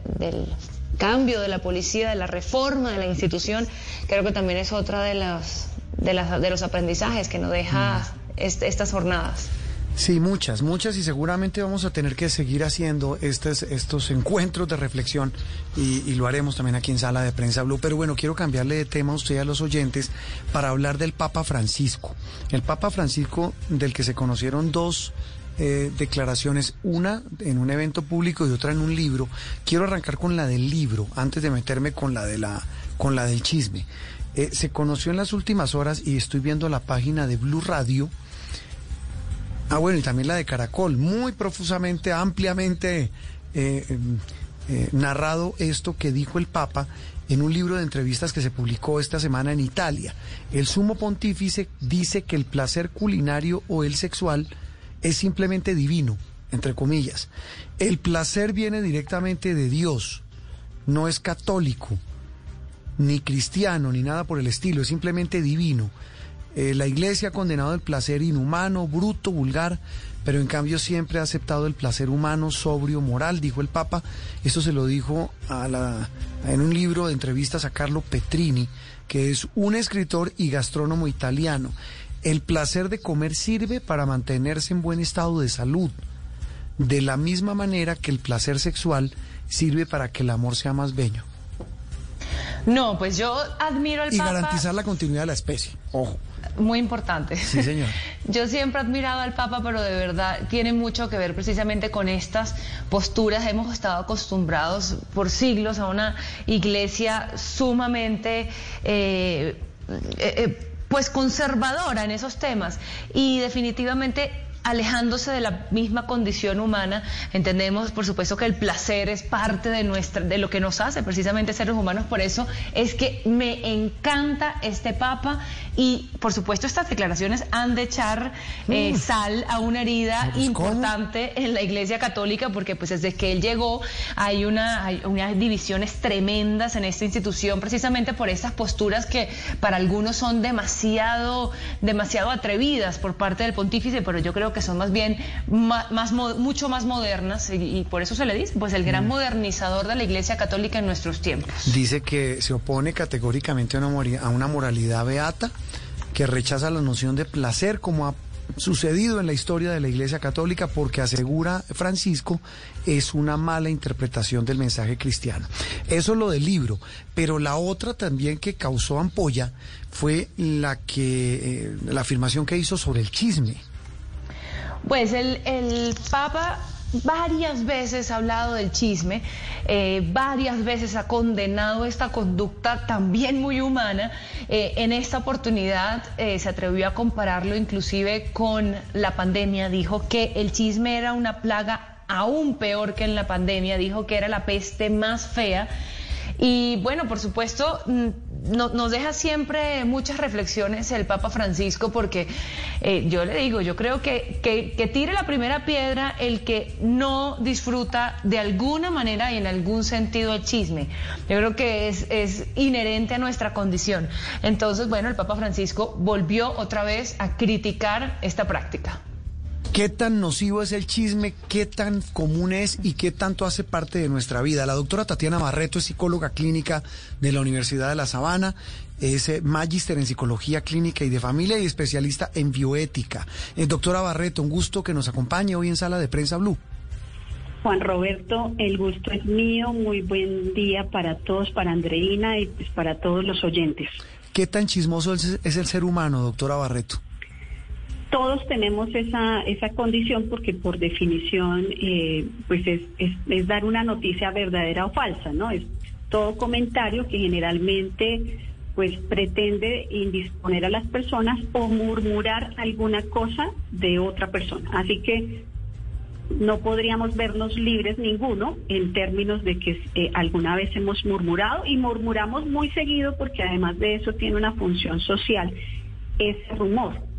cambio de la policía, de la reforma de la institución, creo que también es otra de las de, de los aprendizajes que nos deja mm. estas jornadas. Sí, muchas, muchas y seguramente vamos a tener que seguir haciendo estos, estos encuentros de reflexión y, lo haremos también aquí en Sala de Prensa Blue. Pero bueno, quiero cambiarle de tema a usted y a los oyentes para hablar del Papa Francisco. El Papa Francisco del que se conocieron dos eh, declaraciones, una en un evento público y otra en un libro. Quiero arrancar con la del libro antes de meterme con la de la con la del chisme. Eh, se conoció en las últimas horas y estoy viendo la página de Blue Radio. Ah, bueno, y también la de Caracol, muy profusamente, ampliamente eh, eh, narrado esto que dijo el Papa en un libro de entrevistas que se publicó esta semana en Italia. El sumo pontífice dice que el placer culinario o el sexual es simplemente divino, entre comillas. El placer viene directamente de Dios, no es católico ni cristiano, ni nada por el estilo, es simplemente divino. Eh, la iglesia ha condenado el placer inhumano, bruto, vulgar, pero en cambio siempre ha aceptado el placer humano, sobrio, moral, dijo el Papa. Esto se lo dijo en un libro de entrevistas a Carlo Petrini, que es un escritor y gastrónomo italiano. El placer de comer sirve para mantenerse en buen estado de salud, de la misma manera que el placer sexual sirve para que el amor sea más bello. No, pues yo admiro al y Papa. Y garantizar la continuidad de la especie. Ojo. Muy importante. Sí, señor. [laughs] Yo siempre he admirado al Papa, pero de verdad tiene mucho que ver precisamente con estas posturas. Hemos estado acostumbrados por siglos a una iglesia sumamente... Eh, eh, eh, pues conservadora en esos temas y definitivamente alejándose de la misma condición humana. Entendemos, por supuesto, que el placer es parte de nuestra, de lo que nos hace precisamente seres humanos. Por eso es que me encanta este Papa y, por supuesto, estas declaraciones han de echar eh, mm. sal a una herida importante en la Iglesia Católica, porque pues desde que él llegó hay una hay unas divisiones tremendas en esta institución, precisamente por esas posturas que para algunos son demasiado demasiado atrevidas por parte del pontífice, pero yo creo que son más bien más, mucho más modernas y, por eso se le dice, pues el gran mm. modernizador de la Iglesia Católica en nuestros tiempos. Dice que se opone categóricamente a una, moralidad beata, que rechaza la noción de placer como ha sucedido en la historia de la Iglesia Católica porque asegura Francisco es una mala interpretación del mensaje cristiano. Eso es lo del libro, pero la otra también que causó ampolla fue la que eh, la afirmación que hizo sobre el chisme. Pues el, el Papa varias veces ha hablado del chisme, eh, varias veces ha condenado esta conducta también muy humana. Eh, en esta oportunidad eh, se atrevió a compararlo inclusive con la pandemia. Dijo que el chisme era una plaga aún peor que en la pandemia. Dijo que era la peste más fea. Y bueno, por supuesto, nos deja siempre muchas reflexiones el Papa Francisco porque eh, yo le digo, yo creo que, que, tire la primera piedra el que no disfruta de alguna manera y en algún sentido el chisme. Yo creo que es, es inherente a nuestra condición. Entonces, bueno, el Papa Francisco volvió otra vez a criticar esta práctica. ¿Qué tan nocivo es el chisme? ¿Qué tan común es y qué tanto hace parte de nuestra vida? La doctora Tatiana Barreto es psicóloga clínica de la Universidad de La Sabana, es eh, magíster en psicología clínica y de familia y especialista en bioética. Eh, doctora Barreto, un gusto que nos acompañe hoy en Sala de Prensa Blue. Juan Roberto, el gusto es mío. Muy buen día para todos, para Andreina y pues, para todos los oyentes. ¿Qué tan chismoso es el ser humano, doctora Barreto? Todos tenemos esa, esa condición porque por definición eh, pues es, es, dar una noticia verdadera o falsa, ¿no? Es todo comentario que generalmente pues pretende indisponer a las personas o murmurar alguna cosa de otra persona. Así que no podríamos vernos libres ninguno en términos de que eh, alguna vez hemos murmurado y murmuramos muy seguido porque además de eso tiene una función social ese rumor.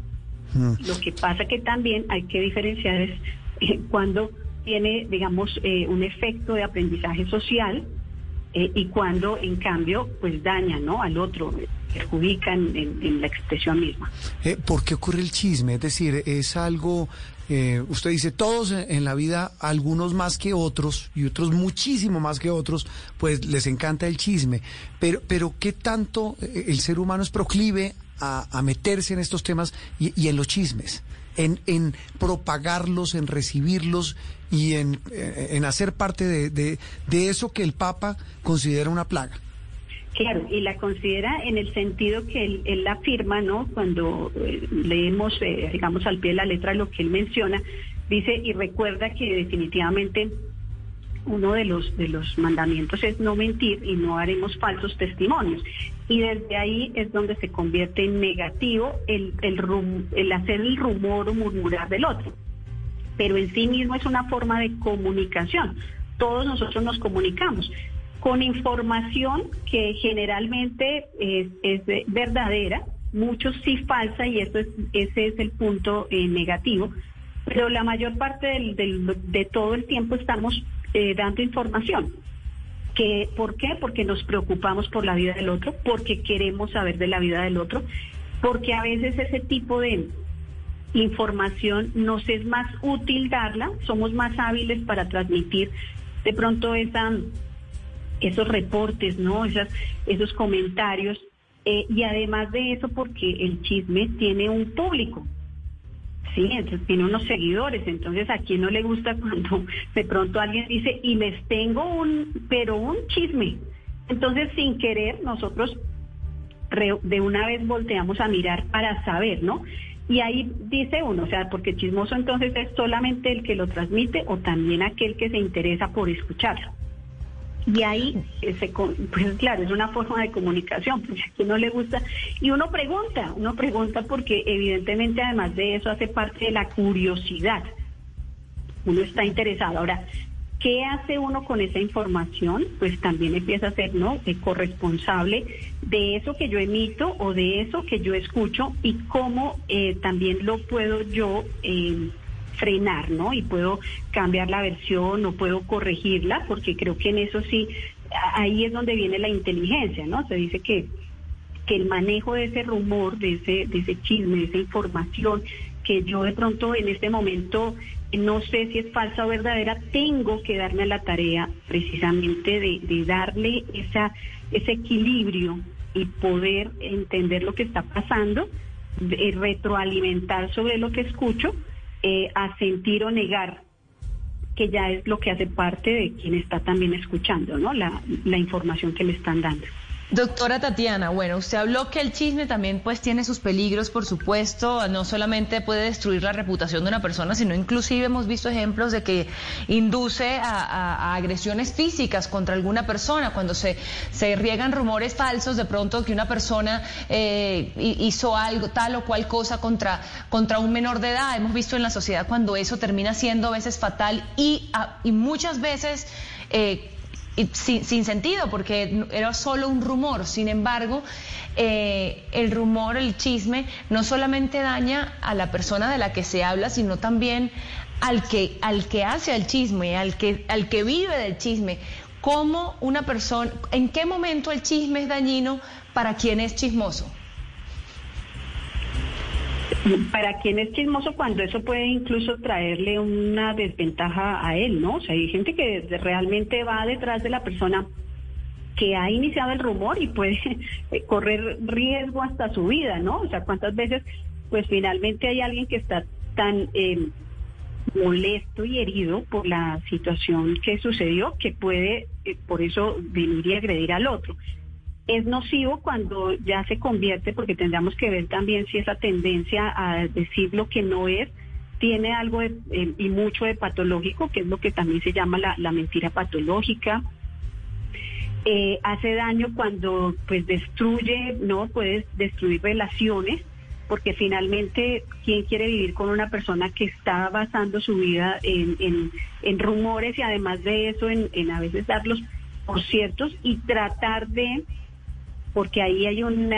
Lo que pasa que también hay que diferenciar es eh, cuando tiene, digamos, eh, un efecto de aprendizaje social eh, y cuando, en cambio, pues daña ¿no? al otro, perjudica en, en, la expresión misma. ¿Por qué ocurre el chisme? Es decir, es algo, usted dice, todos en la vida, algunos más que otros y otros muchísimo más que otros, pues les encanta el chisme. Pero, pero ¿qué tanto el ser humano es proclive a, meterse en estos temas y, en los chismes, en, en, propagarlos, en recibirlos y en, eh, en hacer parte de, de, eso que el Papa considera una plaga. Claro, y la considera en el sentido que él, él afirma, ¿no? Cuando eh, leemos, eh, digamos, al pie de la letra lo que él menciona, dice y recuerda que definitivamente uno de los, de los mandamientos es no mentir y no haremos falsos testimonios. Y desde ahí es donde se convierte en negativo el, el, el hacer el rumor o murmurar del otro. Pero en sí mismo es una forma de comunicación. Todos nosotros nos comunicamos con información que generalmente es, es verdadera, muchos sí falsa y eso es, ese es el punto eh, negativo. Pero la mayor parte del, de todo el tiempo estamos eh, dando información. Que, ¿Por qué? Porque nos preocupamos por la vida del otro, porque queremos saber de la vida del otro, porque a veces ese tipo de información nos es más útil darla, somos más hábiles para transmitir de pronto esos reportes, ¿no? Esas, esos comentarios. Eh, y además de eso, porque el chisme tiene un público. Sí, entonces tiene unos seguidores, entonces a quién no le gusta cuando de pronto alguien dice, y les tengo un, pero un chisme. Entonces sin querer nosotros de una vez volteamos a mirar para saber, ¿no? Y ahí dice uno, o sea, porque chismoso entonces es solamente el que lo transmite o también aquel que se interesa por escucharlo. Y ahí, se, pues claro, es una forma de comunicación, pues a quien no le gusta. Y uno pregunta, uno pregunta porque evidentemente además de eso hace parte de la curiosidad. Uno está interesado. Ahora, ¿qué hace uno con esa información? Pues también empieza a ser, ¿no? corresponsable de eso que yo emito o de eso que yo escucho y cómo eh, también lo puedo yo... Eh, frenar, ¿no? Y puedo cambiar la versión, no puedo corregirla, porque creo que en eso sí, ahí es donde viene la inteligencia, ¿no? Se dice que, que el manejo de ese rumor, de ese, de ese chisme, de esa información, que yo de pronto en este momento no sé si es falsa o verdadera, tengo que darme la tarea precisamente de, de darle esa, ese equilibrio y poder entender lo que está pasando, de retroalimentar sobre lo que escucho eh, a sentir o negar que ya es lo que hace parte de quien está también escuchando, ¿no? La información que le están dando. Doctora Tatiana, bueno, usted habló que el chisme también pues tiene sus peligros, por supuesto, no solamente puede destruir la reputación de una persona, sino inclusive hemos visto ejemplos de que induce a, agresiones físicas contra alguna persona, cuando se, se riegan rumores falsos de pronto que una persona eh, hizo algo, tal o cual cosa contra, contra un menor de edad. Hemos visto en la sociedad cuando eso termina siendo a veces fatal y, y muchas veces... Eh, sin, sin, sentido, porque era solo un rumor. Sin embargo, eh, el rumor, el chisme, no solamente daña a la persona de la que se habla, sino también al que, al que hace el chisme, al que, al que vive del chisme. ¿Cómo una persona, en qué momento el chisme es dañino para quien es chismoso? Para quien es chismoso cuando eso puede incluso traerle una desventaja a él, ¿no? O sea, hay gente que realmente va detrás de la persona que ha iniciado el rumor y puede [laughs] correr riesgo hasta su vida, ¿no? O sea, cuántas veces, pues finalmente hay alguien que está tan eh, molesto y herido por la situación que sucedió que puede eh, por eso venir y agredir al otro es nocivo cuando ya se convierte, porque tendríamos que ver también si esa tendencia a decir lo que no es tiene algo eh, y mucho de patológico, que es lo que también se llama la, mentira patológica. Eh, hace daño cuando pues destruye, no puedes destruir relaciones, porque finalmente, ¿quién quiere vivir con una persona que está basando su vida en, en, rumores y además de eso en, en a veces darlos por ciertos y tratar de porque ahí hay un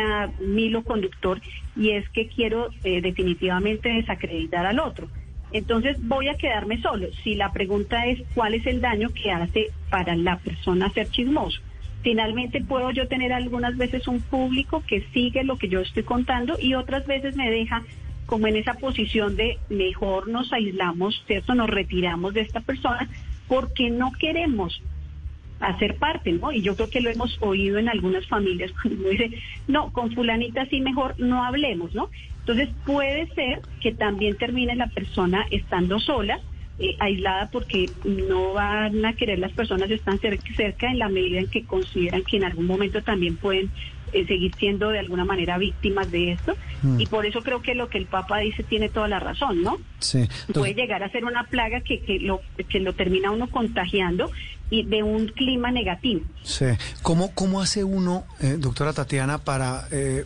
hilo conductor y es que quiero eh, definitivamente desacreditar al otro. Entonces voy a quedarme solo. Si la pregunta es cuál es el daño que hace para la persona ser chismoso. Finalmente puedo yo tener algunas veces un público que sigue lo que yo estoy contando y otras veces me deja como en esa posición de mejor nos aislamos, ¿cierto? Nos retiramos de esta persona porque no queremos hacer parte, ¿no? Y yo creo que lo hemos oído en algunas familias [laughs] cuando uno dice, no, con fulanita sí mejor no hablemos, ¿no? Entonces puede ser que también termine la persona estando sola, eh, aislada porque no van a querer las personas están cerca en la medida en que consideran que en algún momento también pueden eh, seguir siendo de alguna manera víctimas de esto. Mm. Y por eso creo que lo que el Papa dice tiene toda la razón, ¿no? Sí. Puede llegar a ser una plaga que, que, lo, que lo termina uno contagiando y de un clima negativo. Sí. ¿Cómo, cómo hace uno, eh, doctora Tatiana, para... Eh,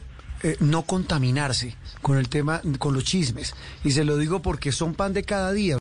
no contaminarse con el tema, con los chismes. Y se lo digo porque son pan de cada día.